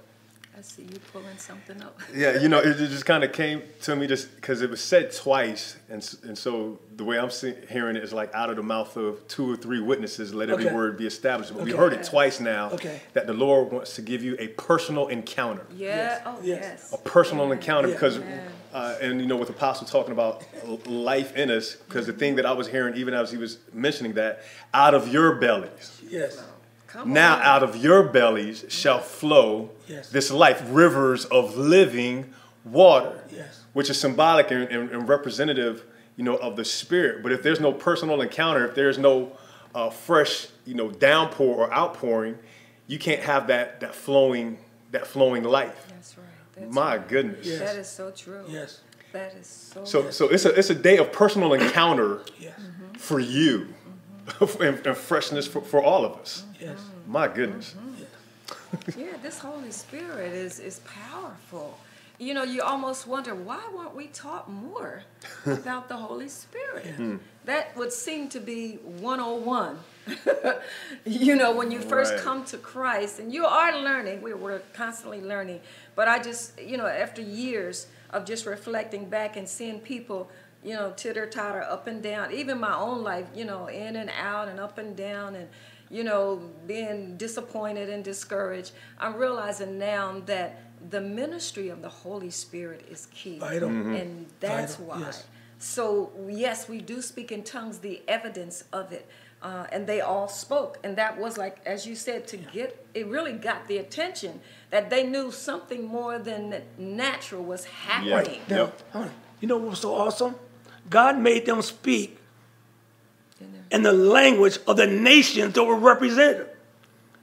I see you pulling something up. Yeah, you know, it, it just kind of came to me just because it was said twice, and and so the way I'm see, hearing it is like out of the mouth of two or three witnesses, let every Okay. word be established. But we heard it twice now Okay. that the Lord wants to give you a personal encounter, Yeah. Oh, Yes. yes. a personal encounter, Yeah. because. Amen. Uh, and you know, with the Apostle talking about life in us, because the thing that I was hearing, even as he was mentioning that, out of your bellies, Yes. Come now on. out of your bellies shall flow Yes. this life, rivers of living water, Yes. which is symbolic and, and, and representative, you know, of the spirit. But if there's no personal encounter, if there's no uh, fresh, you know, downpour or outpouring, you can't have that that flowing that flowing life. That's right. That's My right. goodness. Yes. That is so true. Yes. That is so. So so it's a it's a day of personal encounter Yes. for you, and, freshness for, for all of us. Mm-hmm. Yes. My goodness. Mm-hmm. yeah, this Holy Spirit is is powerful. You know, you almost wonder why weren't we taught more about the Holy Spirit? Hmm. That would seem to be 101. you know, when you first Right. come to Christ, and you are learning, we we're constantly learning. But I just, you know, after years of just reflecting back and seeing people, you know, titter totter up and down, even my own life, you know, in and out and up and down, and you know, being disappointed and discouraged, I'm realizing now that the ministry of the Holy Spirit is key. Vital. And that's Vital, why. yes. So, yes, we do speak in tongues, the evidence of it. Uh, and they all spoke. And that was like, as you said, to get, it really got the attention that they knew something more than natural was happening. Now, Yep. you know what was so awesome? God made them speak In the language of the nations that were represented.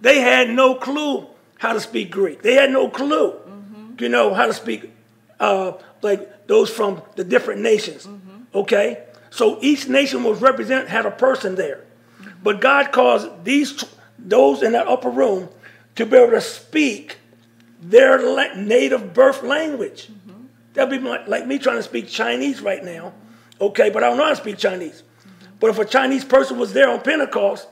They had no clue how to speak Greek. They had no clue, mm-hmm. you know, how to speak uh, like those from the different nations. Mm-hmm. Okay, so each nation was represented had a person there, mm-hmm. but God caused these those in that upper room to be able to speak their la- native birth language. That'd be like, like me trying to speak Chinese right now, okay, but I don't know how to speak Chinese. But if a Chinese person was there on Pentecost,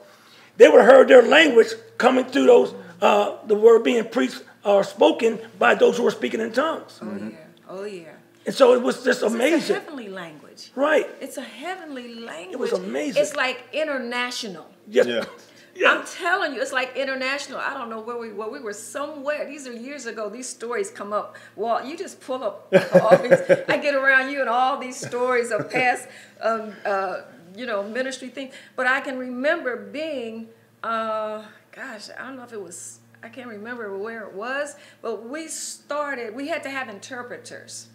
they would have heard their language coming through those, uh, the word being preached or spoken by those who were speaking in tongues. Oh, yeah. Oh, yeah. And so it was just It's a amazing. heavenly language. Right. It's a heavenly language. It was amazing. It's like international. Yes. Yeah. Yeah. I'm telling you, it's like international. I don't know where we were. We were somewhere. These are years ago. These stories come up. Well, you just pull up all these. I get around you and all these stories of past, um, uh, you know, ministry things. But I can remember being, uh, gosh, I don't know if it was. I can't remember where it was, but we started. We had to have interpreters.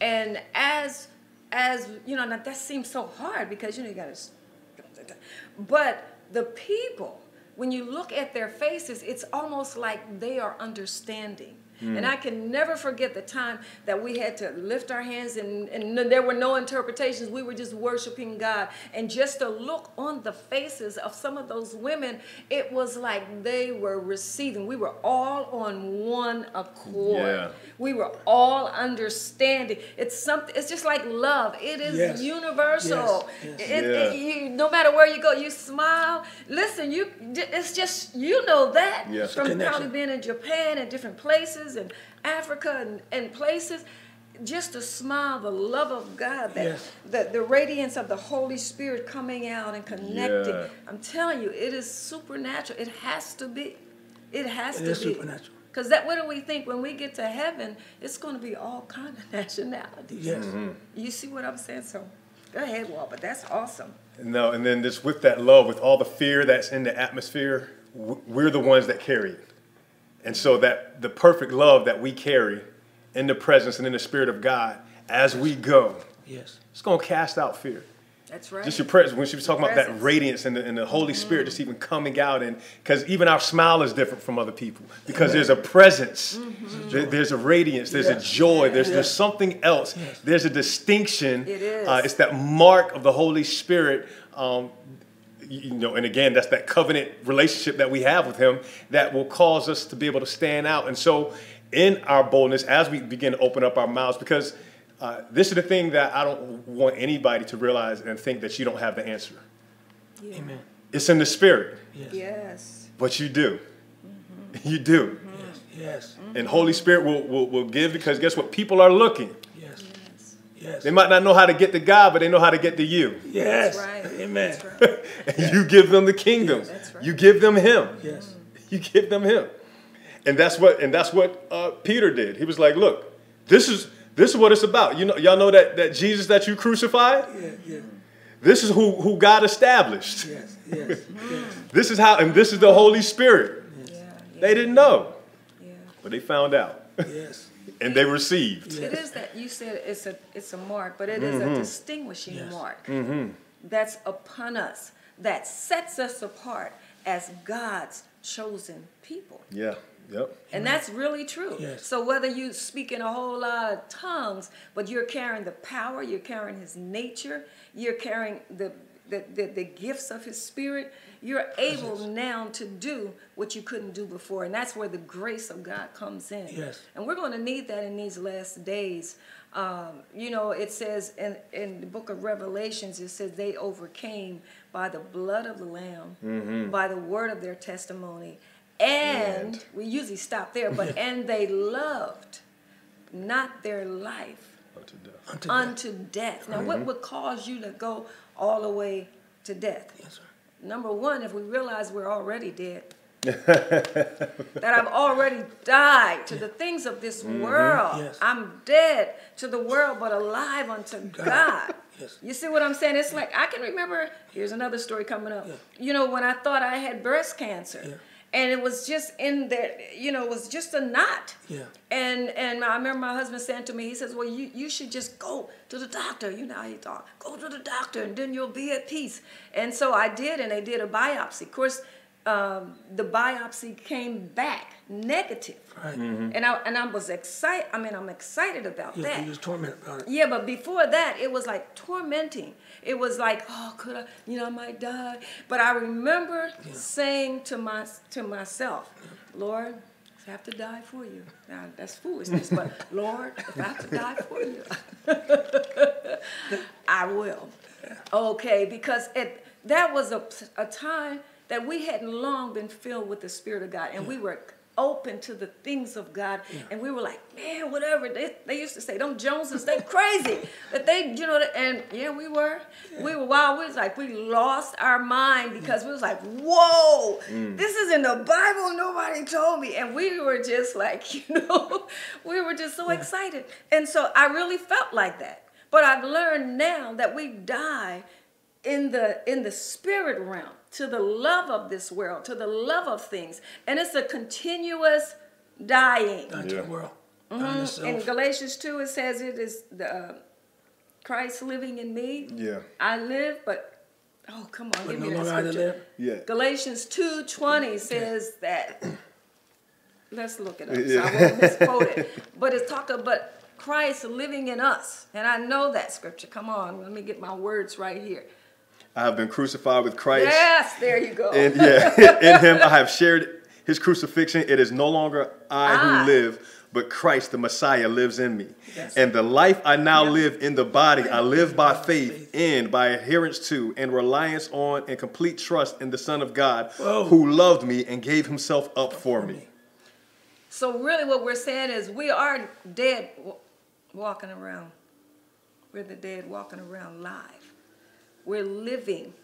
And as as you know, now that seems so hard because you know you got to. But the people, when you look at their faces, it's almost like they are understanding. And hmm. I can never forget the time that we had to lift our hands and, and there were no interpretations. We were just worshiping God. And just to look on the faces of some of those women, it was like they were receiving. We were all on one accord. Yeah. We were all understanding. It's something. It's just like love. It is Yes. universal. Yes, yes. It, Yeah. it- you, no matter where you go, you smile. Listen, you. It's just you know that Yeah. It's a from probably being in Japan and different places and Africa and, and places. Just to smile, the love of God, that Yes. the, the radiance of the Holy Spirit coming out and connecting. Yeah. I'm telling you, it is supernatural. It has to be. It has It to is be. supernatural. Because that, what do we think when we get to heaven? It's going to be all kind of nationalities. Yes. Mm-hmm. You see what I'm saying? So, go ahead, Walt. But that's awesome. No, and then just with that love, with all the fear that's in the atmosphere, we're the ones that carry it. And so that the perfect love that we carry in the presence and in the spirit of God as we go, Yes. it's going to cast out fear. That's right. Just your presence. When she was talking about that radiance and the, and the Holy Spirit just even coming out, and because even our smile is different from other people, because there's a presence, there- there's a radiance, there's a joy, there's Yes. there's something else, there's a distinction. It is. Uh, it's that mark of the Holy Spirit. Um, you know, and again, that's that covenant relationship that we have with Him that will cause us to be able to stand out. And so, in our boldness, as we begin to open up our mouths, because uh, this is the thing that I don't want anybody to realize and think that you don't have the answer. Yeah. Amen. It's in the spirit, Yes. Yes. but you do. You do. Yes. And Holy Spirit will, will, will give because guess what? People are looking. Yes. Yes. They might not know how to get to God, but they know how to get to you. Yes. That's right. Amen. That's right. And you give them the kingdom. That's right. You give them Him. Yes. You give them Him. And that's what and that's what uh, Peter did. He was like, "Look, this is this is what it's about. You know, y'all know that that Jesus that you crucified. Yeah. Yeah. This is who who God established. Yes. Yes. Yes. This is how, and this is the Holy Spirit. Yeah. Yeah. They didn't know, yeah. but they found out, Yes. And they received. It is that you said it's a it's a mark, but it is a mm-hmm. distinguishing Yes. mark mm-hmm. that's upon us that sets us apart as God's chosen people. Yeah. Yep. And that's really true. Yes. So whether you speak in a whole lot of tongues, but you're carrying the power, you're carrying his nature, you're carrying the the, the, the gifts of his spirit, you're able now to do what you couldn't do before. And that's where the grace of God comes in. Yes. And we're going to need that in these last days. Um, you know, it says in, in the book of Revelations, it says they overcame by the blood of the Lamb, by the word of their testimony. And And- we usually stop there, but and they loved not their life Unto death. Unto death. unto death. Now, what would cause you to go all the way to death? Yes, sir. Number one, if we realize we're already dead, that I've already died to the things of this mm-hmm. world. Yes. I'm dead to the world, but alive unto God. Yes. You see what I'm saying? It's like I can remember. Here's another story coming up. You know, when I thought I had breast cancer, Yeah. And it was just in there. You know, it was just a knot. Yeah. And and I remember my husband saying to me, he says, "Well, you you should just go to the doctor. You know how he thought. Go to the doctor, and then you'll be at peace." And so I did, and they did a biopsy. Of course, um, the biopsy came back negative. Right. Mm-hmm. And I and I was excited. I mean, I'm excited about Yeah, that. you was tormented about it. Yeah, but before that, it was like tormenting. It was like, oh, could I, you know, I might die. But I remember saying to my to myself, Lord, I have to die for you. Now that's foolishness, but Lord, if I have to die for you, I will. Okay, because it that was a, a time that we hadn't long been filled with the Spirit of God, and we were open to the things of God, and we were like, man, whatever. They, they used to say, them Joneses, they crazy. that they, you know, and yeah, we were. We were wild. We was like, we lost our mind mm. because we was like, whoa, mm. this is in the Bible. Nobody told me. And we were just like, you know, we were just so excited. And so I really felt like that. But I've learned now that we die in the in the spirit realm to the love of this world to the love of things. And it's a continuous dying. Dying to Yeah. the world. Dying in galatians 2 it says it is the uh, christ living in me. Yeah. i live but oh come on But give no me that longer I scripture. live. Yeah. galatians 2.20 says that let's look it up. So i won't misquote it. But it's talked about christ living in us. And i know that scripture. Come on let me get my words right here I have been crucified with Christ. yes there you go And yeah, in him I have shared his crucifixion. It is no longer I I. who ah. live, but Christ the Messiah lives in me. Yes. And the life I now Yeah. live in the body, I live by faith in, by adherence to, and reliance on, and complete trust in the Son of God, Whoa. who loved me and gave himself up for me. So really, what we're saying is we are dead, walking around. We're the dead walking around live. We're living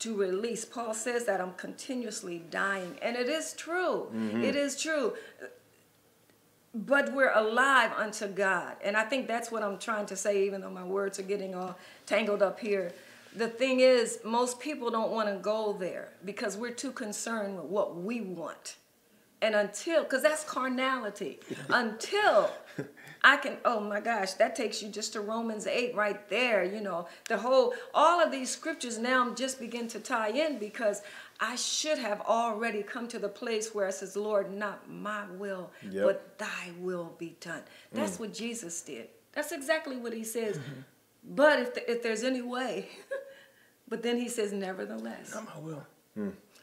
to release. Paul says that I'm continuously dying, and it is true. Mm-hmm. It is true. But we're alive unto God, and I think that's what I'm trying to say. Even though my words are getting all tangled up here, the thing is, most people don't want to go there because we're too concerned with what we want. And until, because that's carnality, until I can, oh my gosh, that takes you just to Romans 8 right there. You know, the whole, all of these scriptures now just begin to tie in because I should have already come to the place where it says, Lord, not my will, Yep. but thy will be done. That's mm. what Jesus did. That's exactly what he says. Mm-hmm. But if, if there's any way, but then he says, nevertheless. Not my will.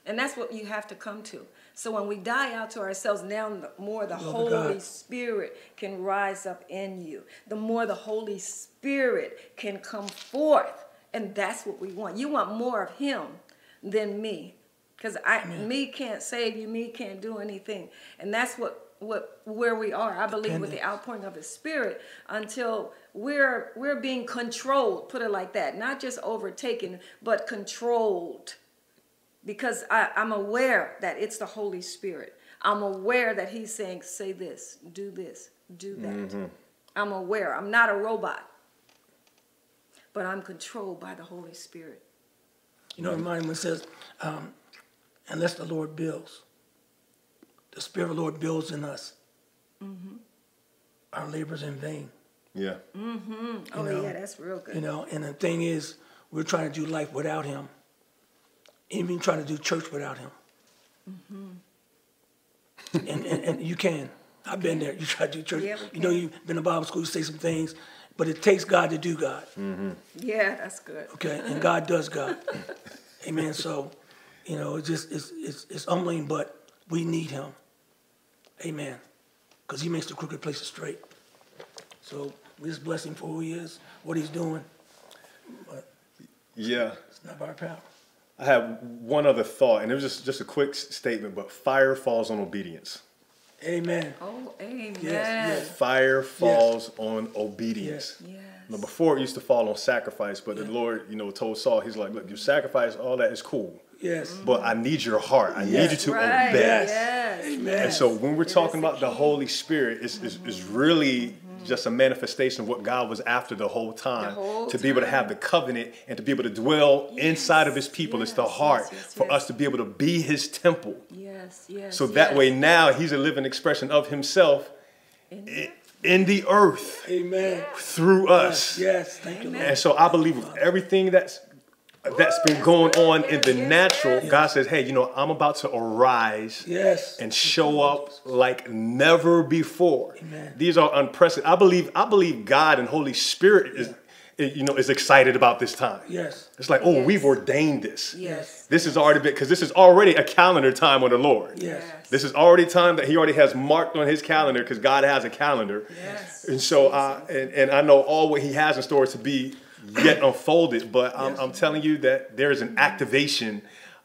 And that's what you have to come to. So when we die out to ourselves, now the more the of Holy God. Spirit can rise up in you. The more the Holy Spirit can come forth. And that's what we want. You want more of him than me. Because I me can't save you, me can't do anything. And that's what what where we are. I believe with the outpouring of his spirit until we're we're being controlled, put it like that. Not just overtaken, but controlled because I, I'm aware that it's the Holy Spirit. I'm aware that He's saying, say this, do this, do that. I'm aware. I'm not a robot, but I'm controlled by the Holy Spirit. You know, it reminds me when it says, um, unless the Lord builds, the Spirit of the Lord builds in us. Mm-hmm. Our labor's in vain. Yeah. Mm-hmm. Oh, know, yeah, that's real good. You know, and the thing is, we're trying to do life without Him. Even trying to do church without Him. Mm-hmm. and, and, and you can. I've been there. You try to do church. Yeah, you know, you've been to Bible school, you say some things, but it takes God to do God. yeah, that's good. Okay, and God does God. Amen. So, you know, it's just it's it's, it's humbling, but we need Him. Amen. Because He makes the crooked places straight. So we just bless Him for who He is, what He's doing. But Yeah. it's not by our power. I have one other thought, and it was just, just a quick statement, but fire falls on obedience. Amen. Oh, amen. yes. Fire falls on obedience. Yes. Yes. Now, before it used to fall on sacrifice, but the Lord, you know, told Saul, he's like, look, your sacrifice, all that is cool. Yes. but I need your heart. I need you to Right. obey. Yes. Yes. Amen. And so when we're It talking is the about the. Holy Spirit, it's, it's, it's really just a manifestation of what God was after the whole time. whole to be able to have the covenant and to be able to dwell inside of his people. it's the heart yes, yes, for yes. us to be able to be his temple. Yes, yes. So that yes. way now he's a living expression of himself i- in the earth Amen. through us. Yes. Thank you, Lord. And so I believe with everything that's that's been going on in the natural, yes. God says, "Hey, you know, I'm about to arise Yes. and show up like never before. Amen. These are unprecedented. I believe I believe God and Holy Spirit is you know is excited about this time. Yes. It's like, oh, Yes. we've ordained this. Yes. This is already because this is already a calendar time on the Lord. Yes. This is already time that He already has marked on His calendar because God has a calendar. Yes. And so, uh, and, and I know all what He has in store to be yet unfolded, but I'm, I'm telling you that there is an activation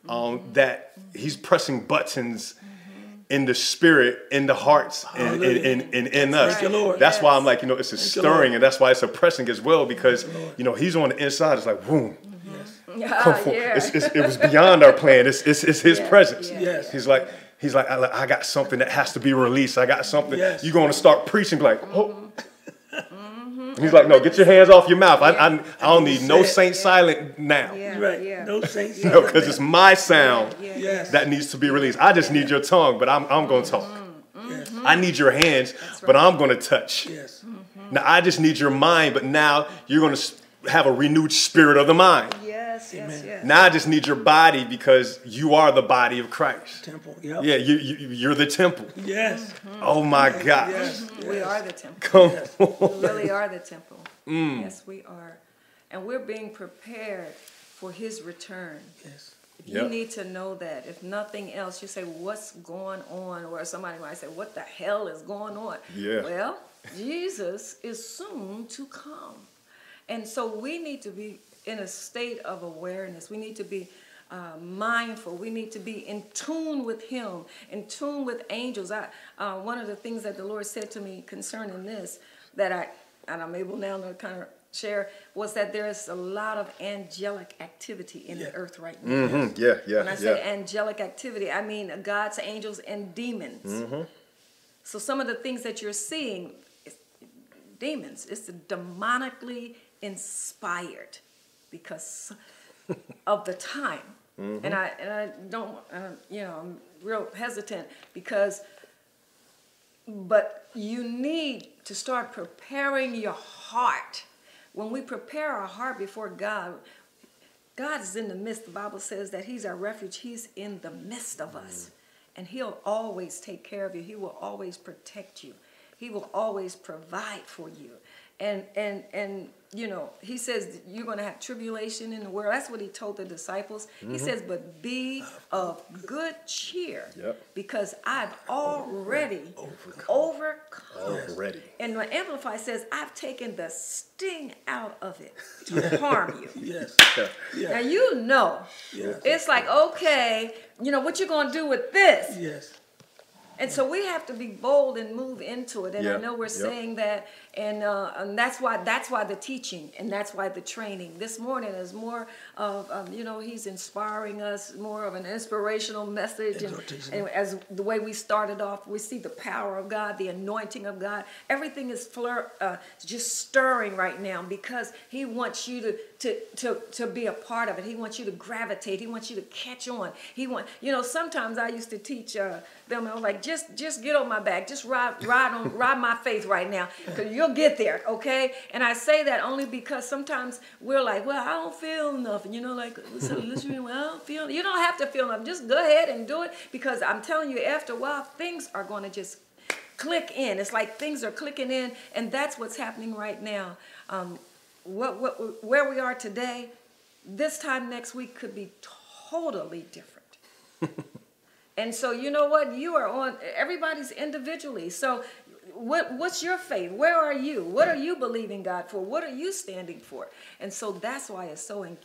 um, that He's pressing buttons mm-hmm. in the spirit, in the hearts, and in, in, in, in us. Thank you, Lord. That's why I'm like, you know, it's a you, stirring, and that's why it's a pressing as well because, you know, He's on the inside. It's like, boom. Mm-hmm. Yeah, Come for- yeah. it's, it's, it was beyond our plan. It's, it's, it's His Yeah, presence. yeah. Yes. He's like, he's like, I, I got something that has to be released. I got something. Yes. You're going to start preaching, like, oh. Mm-hmm. And He's like, no, get your hands off your mouth. I, I, I don't need no said- saint silent now. Yeah, right. yeah. No saints. No, because it's my sound Yeah, Yes. that needs to be released. I just need your tongue, but I'm, I'm going to talk. Yes. I need your hands, but I'm going to touch. Yes. Mm-hmm. Now, I just need your mind, but now you're going to have a renewed spirit of the mind. Yes, yes, yes. Now I just need your body because you are the body of Christ. Temple. Yep. Yeah, you, you, you're the temple. Yes. Oh my God. Yes. We are the temple. Come on. We really are the temple. Mm. Yes, we are. And we're being prepared for his return. Yes. You Yep. need to know that. If nothing else, you say, What's going on? Or somebody might say, What the hell is going on? Yeah. Well, Jesus is soon to come. And so we need to be in a state of awareness. We need to be uh, mindful. We need to be in tune with Him, in tune with angels. I, uh, one of the things that the Lord said to me concerning this, that I, and I'm able now to kind of share, was that there is a lot of angelic activity in the earth right now. Mhm, Yeah, yeah, When I say yeah. angelic activity, I mean God's angels and demons. Mm-hmm. So some of the things that you're seeing is demons. It's demonically inspired because of the time. Mm-hmm. And I and I don't uh, you know I'm real hesitant because but you need to start preparing your heart. When we prepare our heart before God, God is in the midst. The Bible says that He's our refuge. He's in the midst of us. And He'll always take care of you. He will always protect you. He will always provide for you. And and and you know, he says you're gonna have tribulation in the world. That's what he told the disciples. He mm-hmm. says, but be of good cheer. Yep. Because I've already overcome. Already. And the Amplify says, I've taken the sting out of it to harm you. Yes. Yeah. Now you know, Yes. it's like, okay, you know, what you're gonna do with this? Yes. And so we have to be bold and move into it. And Yeah, I know we're yep. saying that, and uh, and that's why that's why the teaching and that's why the training this morning is more of um, you know he's inspiring us more of an inspirational message. And, and as the way we started off, we see the power of God, the anointing of God. Everything is fleur, uh, just stirring right now because He wants you to, to to to be a part of it. He wants you to gravitate. He wants you to catch on. He want you know. Sometimes I used to teach uh, them. I was like, just just get on my back. Just ride ride on ride my faith right now because you'll get there. Okay. And I say that only because sometimes we're like, well, I don't feel nothing. You know, like listen, listen, well, I don't feel. You don't have to feel nothing. Just go ahead and do it because I'm telling you, after a while, things are going to just click in. It's like things are clicking in, and that's what's happening right now. Um, what, what, where we are today, this time next week could be totally different. and so, you know what? You are on. Everybody's individually. So, what what's your faith? Where are you? What are you believing God for? What are you standing for? And so that's why it's so in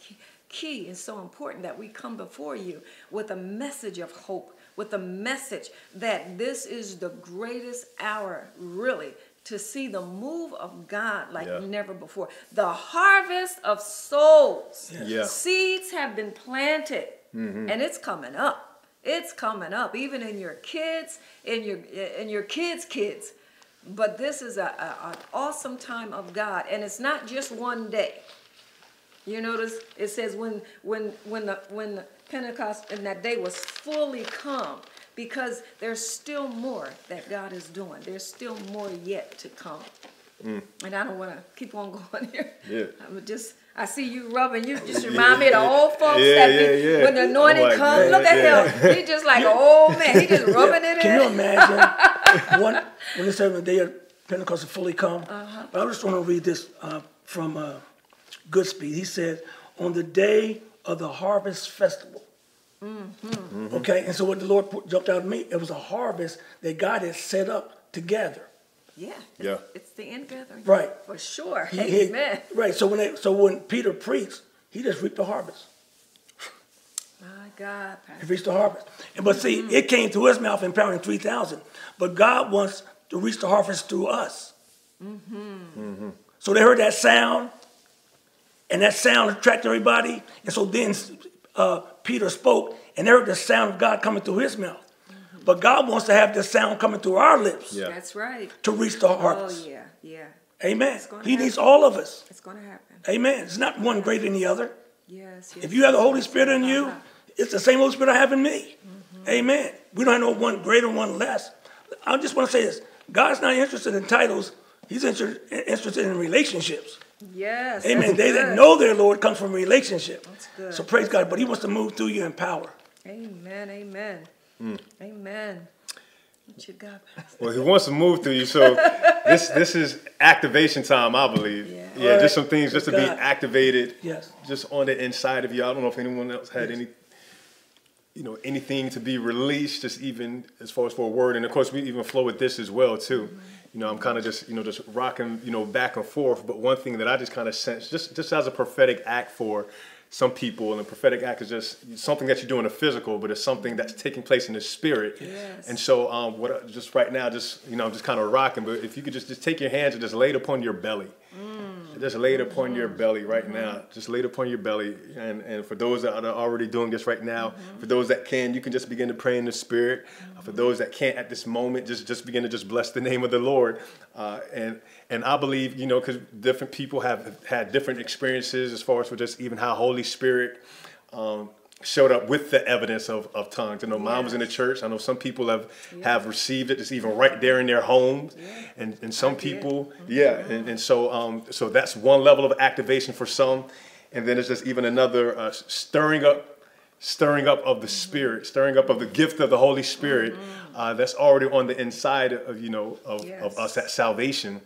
key and so important that we come before you with a message of hope, with a message that this is the greatest hour, really, to see the move of God like Yeah. never before. The harvest of souls. Yeah. Seeds have been planted. Mm-hmm. and it's coming up. It's coming up, even in your kids, in your in your kids' kids. But this is a, a an awesome time of God, and it's not just one day. You notice it says when when when the when the Pentecost and that day was fully come, because there's still more that God is doing. There's still more yet to come. Mm. And I don't want to keep on going here. Yeah. I'm just I see you rubbing. You just remind me of the old folks Yeah, that yeah, be, yeah. when the anointing I'm like, comes. yeah, look at yeah. him. He's just like oh man. He just rubbing it Can you in. imagine one, when they say the day of Pentecost has fully come? Uh-huh. But I just want to read this uh, from uh, Goodspeed. He said, on the day of the harvest festival. Mm-hmm. Okay, and so what the Lord put, jumped out at me, it was a harvest that God had set up to gather. Yeah. It's, Yeah. It's the ingathering. Right. For sure. He- he- Amen. right. So when they, so when Peter preached, he just reaped the harvest. My God, He Pastor. reached the harvest. And but see, it came through his mouth empowering three thousand. But God wants to reach the harvest through us. So they heard that sound, and that sound attracted everybody. And so then uh, Peter spoke, and they heard the sound of God coming through his mouth. But God wants to have the sound coming through our lips Yeah. That's right. to reach the harvest. Oh yeah, yeah. Amen. gonna He needs all of us. It's gonna happen. Amen. It's not one greater than the other. Yes. yes If you have the Holy Spirit in you, uh-huh. It's the same Holy Spirit I have in me. Amen. We don't have no one greater, one less. I just want to say this: God's not interested in titles. He's inter- interested in relationships. Yes. Amen. that's They that know their Lord comes from relationship. That's good. So praise God. But He wants to move through you in power. Amen. Amen. Hmm. Amen. What you got, Well, he wants to move through you, so this this is activation time, I believe. Yeah. Yeah, Alright. just some things just to be activated. Yes. Just on the inside of you. I don't know if anyone else had any, you know, anything to be released, just even as far as for a word, and of course we even flow with this as well too. You know, I'm kind of just you know just rocking you know back and forth. But one thing that I just kind of sense, just just as a prophetic act for some people, and a prophetic act is just something that you do in the physical, but it's something that's taking place in the spirit. Yes. And so, um, what I- just right now, just you know, I'm just kind of rocking. But if you could just just take your hands and just lay it upon your belly, just lay it upon your belly right now. Just lay it upon your belly. And and for those that are already doing this right now, for those that can, you can just begin to pray in the spirit. Uh, for those that can't at this moment, just just begin to just bless the name of the Lord. Uh, and and I believe you know because different people have had different experiences as far as for just even how Holy Spirit. Um, showed up with the evidence of, of tongues. I know mine was in the church. I know some people have have received it It's even right there in their homes. And and some people, yeah. And, and so um so that's one level of activation for some. And then there's just even another uh, stirring up stirring up of the spirit, stirring up of the gift of the Holy Spirit uh, that's already on the inside of you know of, of us at salvation.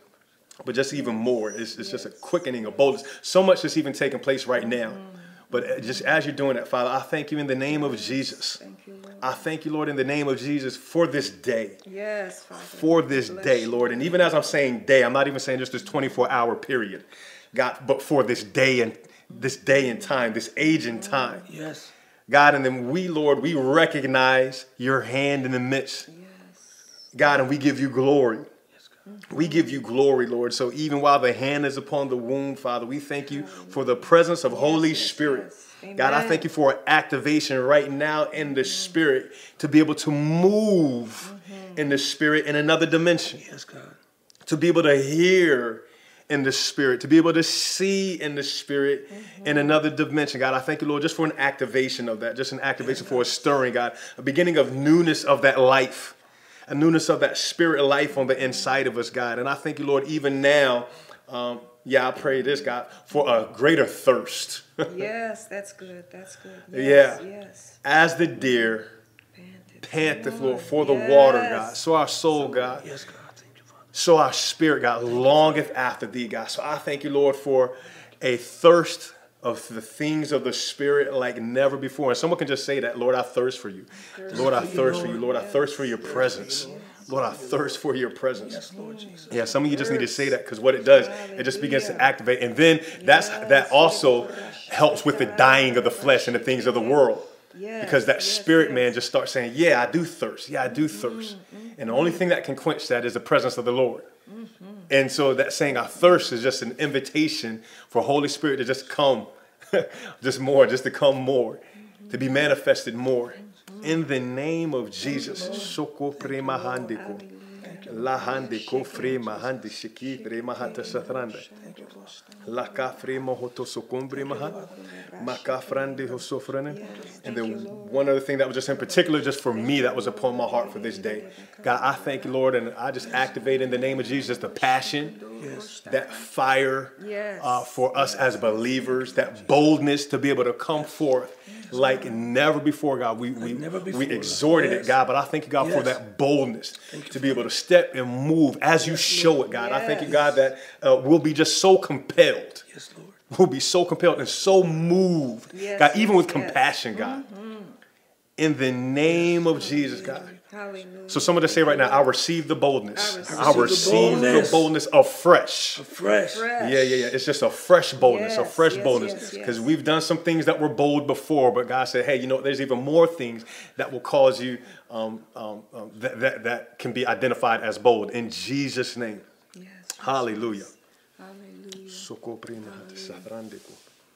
But just even more, it's, it's just a quickening, a boldness. So much that's even taking place right now. But uh, just as you're doing that, Father, I thank you in the name of Jesus. Thank you, Lord. I thank you, Lord, in the name of Jesus for this day. Yes, Father. For this Bless day. Lord. And even as I'm saying day, I'm not even saying just this 24 hour period. God, but for this day and this day and time, this age and time. Yes. God, and then we, Lord, we recognize your hand in the midst. Yes. God, and we give you glory. Yes. We give you glory, Lord. So even while the hand is upon the wound, Father, we thank you for the presence of Holy yes, Spirit. yes. God, I thank you for an activation right now in the mm-hmm. Spirit to be able to move mm-hmm. in the Spirit in another dimension, Yes, God. to be able to hear in the Spirit, to be able to see in the Spirit in mm-hmm. another dimension. God, I thank you, Lord, just for an activation of that, just an activation for a stirring, God, a beginning of newness of that life a newness of that spirit life on the inside of us, God. And I thank you, Lord, even now, um, yeah, I pray this, God, for a greater thirst. Yes, that's good. That's good. Yeah. Yes, Yes. As the deer Panted. panteth, Lord, for the water, God. So our soul, God. Yes, God. You, So our spirit, God, longeth after thee, God. So I thank you, Lord, for a thirst of the things of the spirit like never before. And someone can just say that, Lord, I thirst for you. Lord, I thirst for you. Lord, I thirst for your presence. Lord, I thirst for your presence. Yes, Lord Jesus. Yeah, some of you just need to say that because what it does, it just begins to activate, and then that's that also helps with the dying of the flesh and the things of the world. Because that spirit man just starts saying, "Yeah, I do thirst. Yeah, I do mm-hmm, thirst," and the only mm-hmm. thing that can quench that is the presence of the Lord. Mm-hmm. And so that saying, "I thirst" is just an invitation for Holy Spirit to just come, just more, just to come more. to be manifested more. In the name of Jesus. Soko prema handiko. La hande kofre mahande shiki prema hata satranda. La kafre mohoto sokombre maha. Makafrande hosofrene. And then one other thing that was just in particular, just for me, that was upon my heart for this day. God, I thank you, Lord, and I just activate in the name of Jesus the passion, that fire uh, for us as believers, that boldness to be able to come forth like never before, God. We we, never we exhorted Yes. it, God, but I thank you, God, for that boldness to be able to step and move as you show it, God. I thank you, God, that uh, we'll be just so compelled. Yes, Lord. We'll be so compelled and so moved, Yes, God, even with yes, yes. compassion, God. In the name of Jesus, God. Hallelujah. So someone to say right now, I receive the boldness. I I receive receive, the the boldness. boldness afresh. Fresh. Fresh. Yeah, yeah, yeah. It's just a fresh boldness, a fresh yes, boldness. yes, yes. Because we've done some things that were bold before, but God said, hey, you know, there's even more things that will cause you, um, um, um, that, that, that can be identified as bold. In Jesus' name. Yes. Hallelujah. Hallelujah. Soko prima hati safrandeko.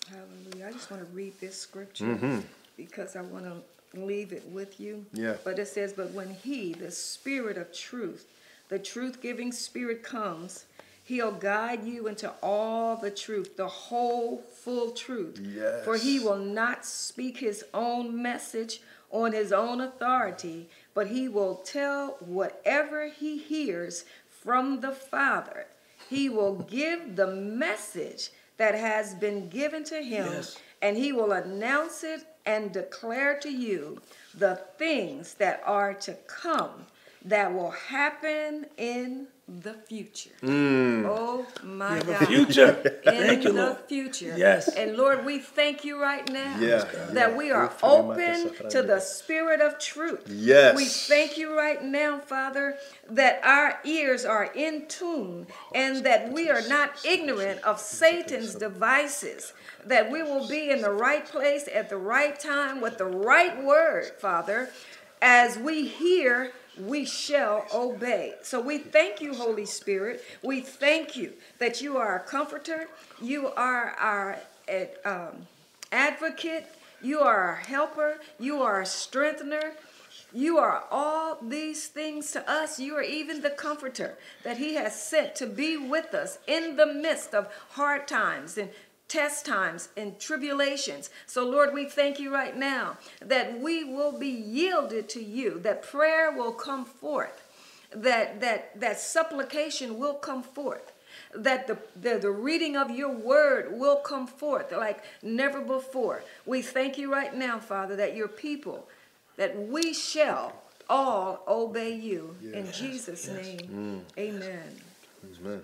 Hallelujah. I just want to read this scripture because I want to leave it with you. Yeah. But it says, But when He, the Spirit of truth, the truth giving Spirit comes, He'll guide you into all the truth, the whole full truth. Yes. For He will not speak His own message on His own authority, but He will tell whatever He hears from the Father. He will give the message that has been given to Him Yes. and he will announce it and declare to you the things that are to come that will happen in the future. Mm. Oh my We have a God. future. In Thank you, the Lord. future. Yes. And Lord, we thank you right now Yeah. that we are Yeah. open to the spirit of truth. Yes. We thank you right now, Father, that our ears are in tune and that we are not ignorant of Satan's devices. That we will be in the right place at the right time with the right word, Father. As we hear, we shall obey. So we thank you, Holy Spirit. We thank you that you are a comforter. You are our eh, um, advocate. You are our helper. You are a strengthener. You are all these things to us. You are even the comforter that He has sent to be with us in the midst of hard times and test times and tribulations. So, Lord, we thank you right now that we will be yielded to you, that prayer will come forth, that that that supplication will come forth. That the, the, the reading of your word will come forth like never before. We thank you right now, Father, that your people, that we shall all obey you. In Jesus' name, mm. amen. Amen.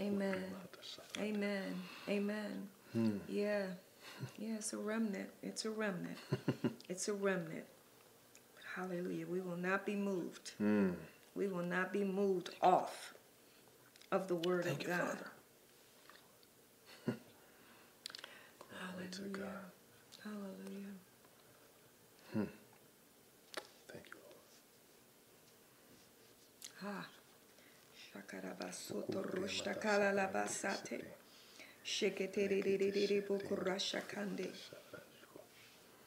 Amen. Amen. Amen. Hmm. Yeah. Yeah, it's a remnant. It's a remnant. it's a remnant. Hallelujah. We will not be moved. Hmm. We will not be moved off of the word Thank of you, God. Father. Hallelujah. Hallelujah. Hmm. Thank you, Lord. Ah. Ha. Shakarabasoto rushtakala labasate.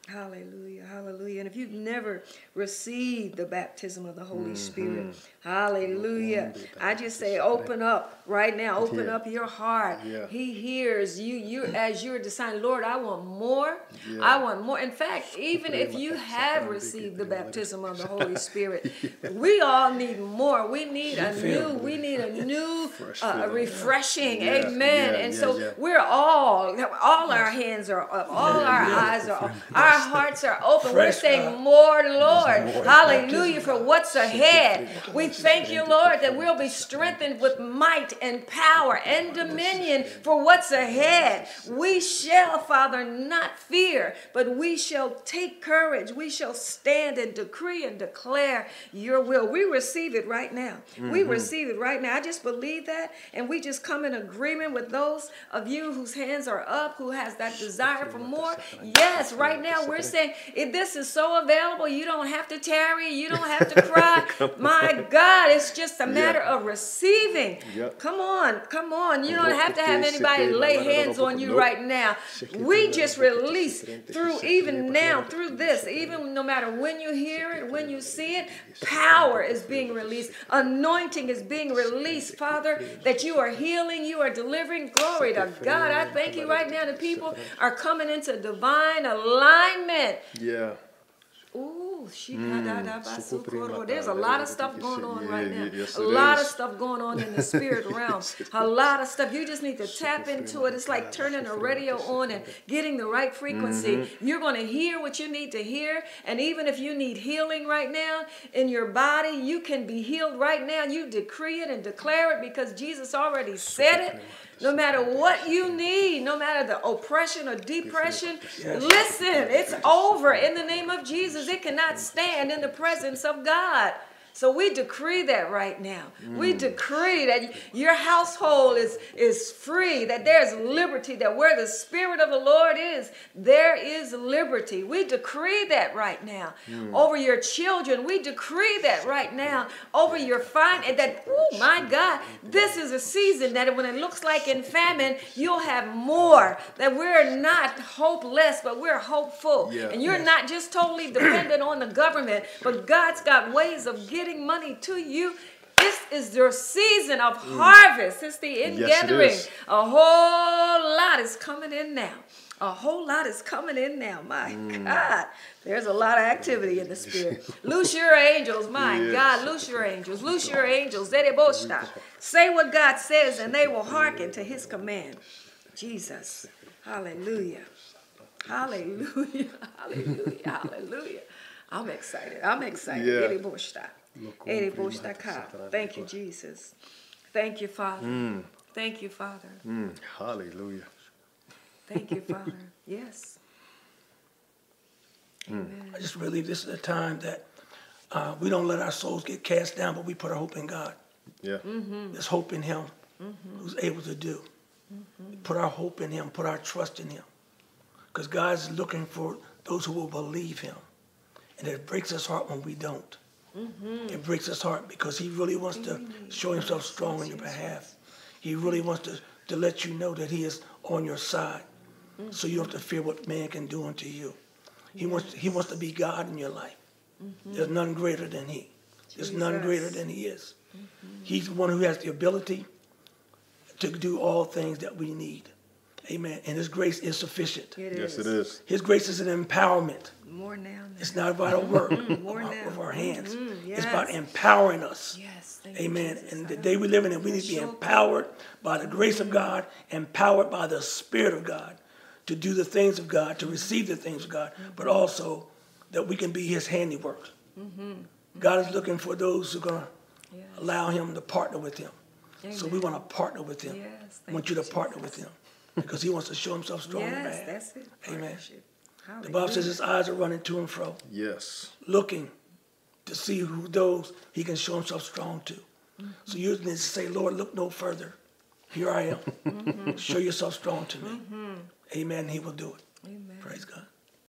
Hallelujah, hallelujah. And if you've never received the baptism of the Holy Spirit, hallelujah. I just say open up right now. Open Yeah. up your heart. Yeah. He hears you you as you're deciding, Lord, I want more. I want more. In fact, even if you have received the baptism of the Holy Spirit, we all need more. We need a new, we need a new uh, refreshing. Yeah, Amen. yeah, and yeah, so yeah. we're all, all our hands are up, all our eyes are up, our hearts are open. We're saying, More, Lord. Hallelujah for what's ahead. We thank you, Lord, that we'll be strengthened with might and power and dominion for what's ahead. We shall, Father, not fear, but we shall take courage. We shall stand and decree and declare your will. We receive it right now. We receive it right now. I just believe that, and we just come in agreement with those of you whose hands are up, who has that desire for more. Yes, right now we're saying if this is so available, you don't have to tarry, you don't have to cry. My God, it's just a matter Yeah. of receiving. Yep. Come on, come on. You don't have to have anybody lay hands on you right now. We just release through even now, through this, even no matter when you hear it, when you see it, power is being released. Anointing is being released, Father, that you are healing, you are delivering. Glory to God. I thank you right now. The people are coming into divine alignment. Yeah. Ooh, Mm. there's a lot of stuff going on right now. yes, a lot of stuff going on in the spirit realm. A lot of stuff. You just need to tap into it. It's like turning the radio on and getting the right frequency. Mm-hmm. You're going to hear what you need to hear. And even if you need healing right now in your body, you can be healed right now. You decree it and declare it because Jesus already said it. No matter what you need, no matter the oppression or depression, listen, it's over in the name of Jesus. It cannot stand in the presence of God. So we decree that right now. We mm. decree that your household is, is free, that there's liberty, that where the Spirit of the Lord is, there is liberty. We decree that right now. Mm. Over your children, we decree that right now. Over your fine, and that, oh my God, this is a season that when it looks like in famine, you'll have more. That we're not hopeless, but we're hopeful. Yeah. And you're not just totally dependent on the government, but God's got ways of getting money to you. This is your season of harvest. It's the Yes, ingathering. is. A whole lot is coming in now. A whole lot is coming in now. My Mm. God. There's a lot of activity in the spirit. loose your angels. My Yes. God. Loose your angels. Loose your angels. Say what God says and they will hearken to his command. Jesus. Hallelujah. Hallelujah. Hallelujah. Hallelujah. I'm excited. I'm excited. Yeah. Zedeboshta. Zedeboshta. Thank you, Jesus. Thank you, Father. Thank you, Father. Mm, hallelujah. Thank you, Father. Yes. Amen. I just believe this is a time that uh, we don't let our souls get cast down, but we put our hope in God. Yeah. There's hope in Him who's able to do. Put our hope in Him, put our trust in Him. Because God's looking for those who will believe Him. And it breaks His heart when we don't. Mm-hmm. It breaks His heart because He really wants to show Himself strong on your behalf. He really wants to, to let you know that He is on your side. So you don't have to fear what man can do unto you. He wants, he wants to be God in your life. Mm-hmm. There's none greater than He. There's none greater than He is. Mm-hmm. He's the one who has the ability to do all things that we need. Amen. And His grace is sufficient. It Yes, is. it is. His grace is an empowerment. More now. than- It's not about our work More of, our, now. of our hands. Mhm, It's about empowering us. Yes. Thank you, Amen. Jesus. And the day we live in, we need to be empowered by the grace of God, empowered by the Spirit of God to do the things of God, to receive the things of God, but also that we can be His handiwork. God is looking for those who are going to Mm-hmm. Yes. allow Him to partner with Him. So we want to partner with Him. Yes, I want you you, to partner with Him because He wants to show Himself strong in your Yes, that's it. Amen. Partnership. The Bible says His eyes are running to and fro Yes. looking to see who those he can show himself strong to. Mm-hmm. So you need to say, Lord, look no further. Here I am. Mm-hmm. Show yourself strong to me. Mm-hmm. Amen. He will do it. Amen. Praise God.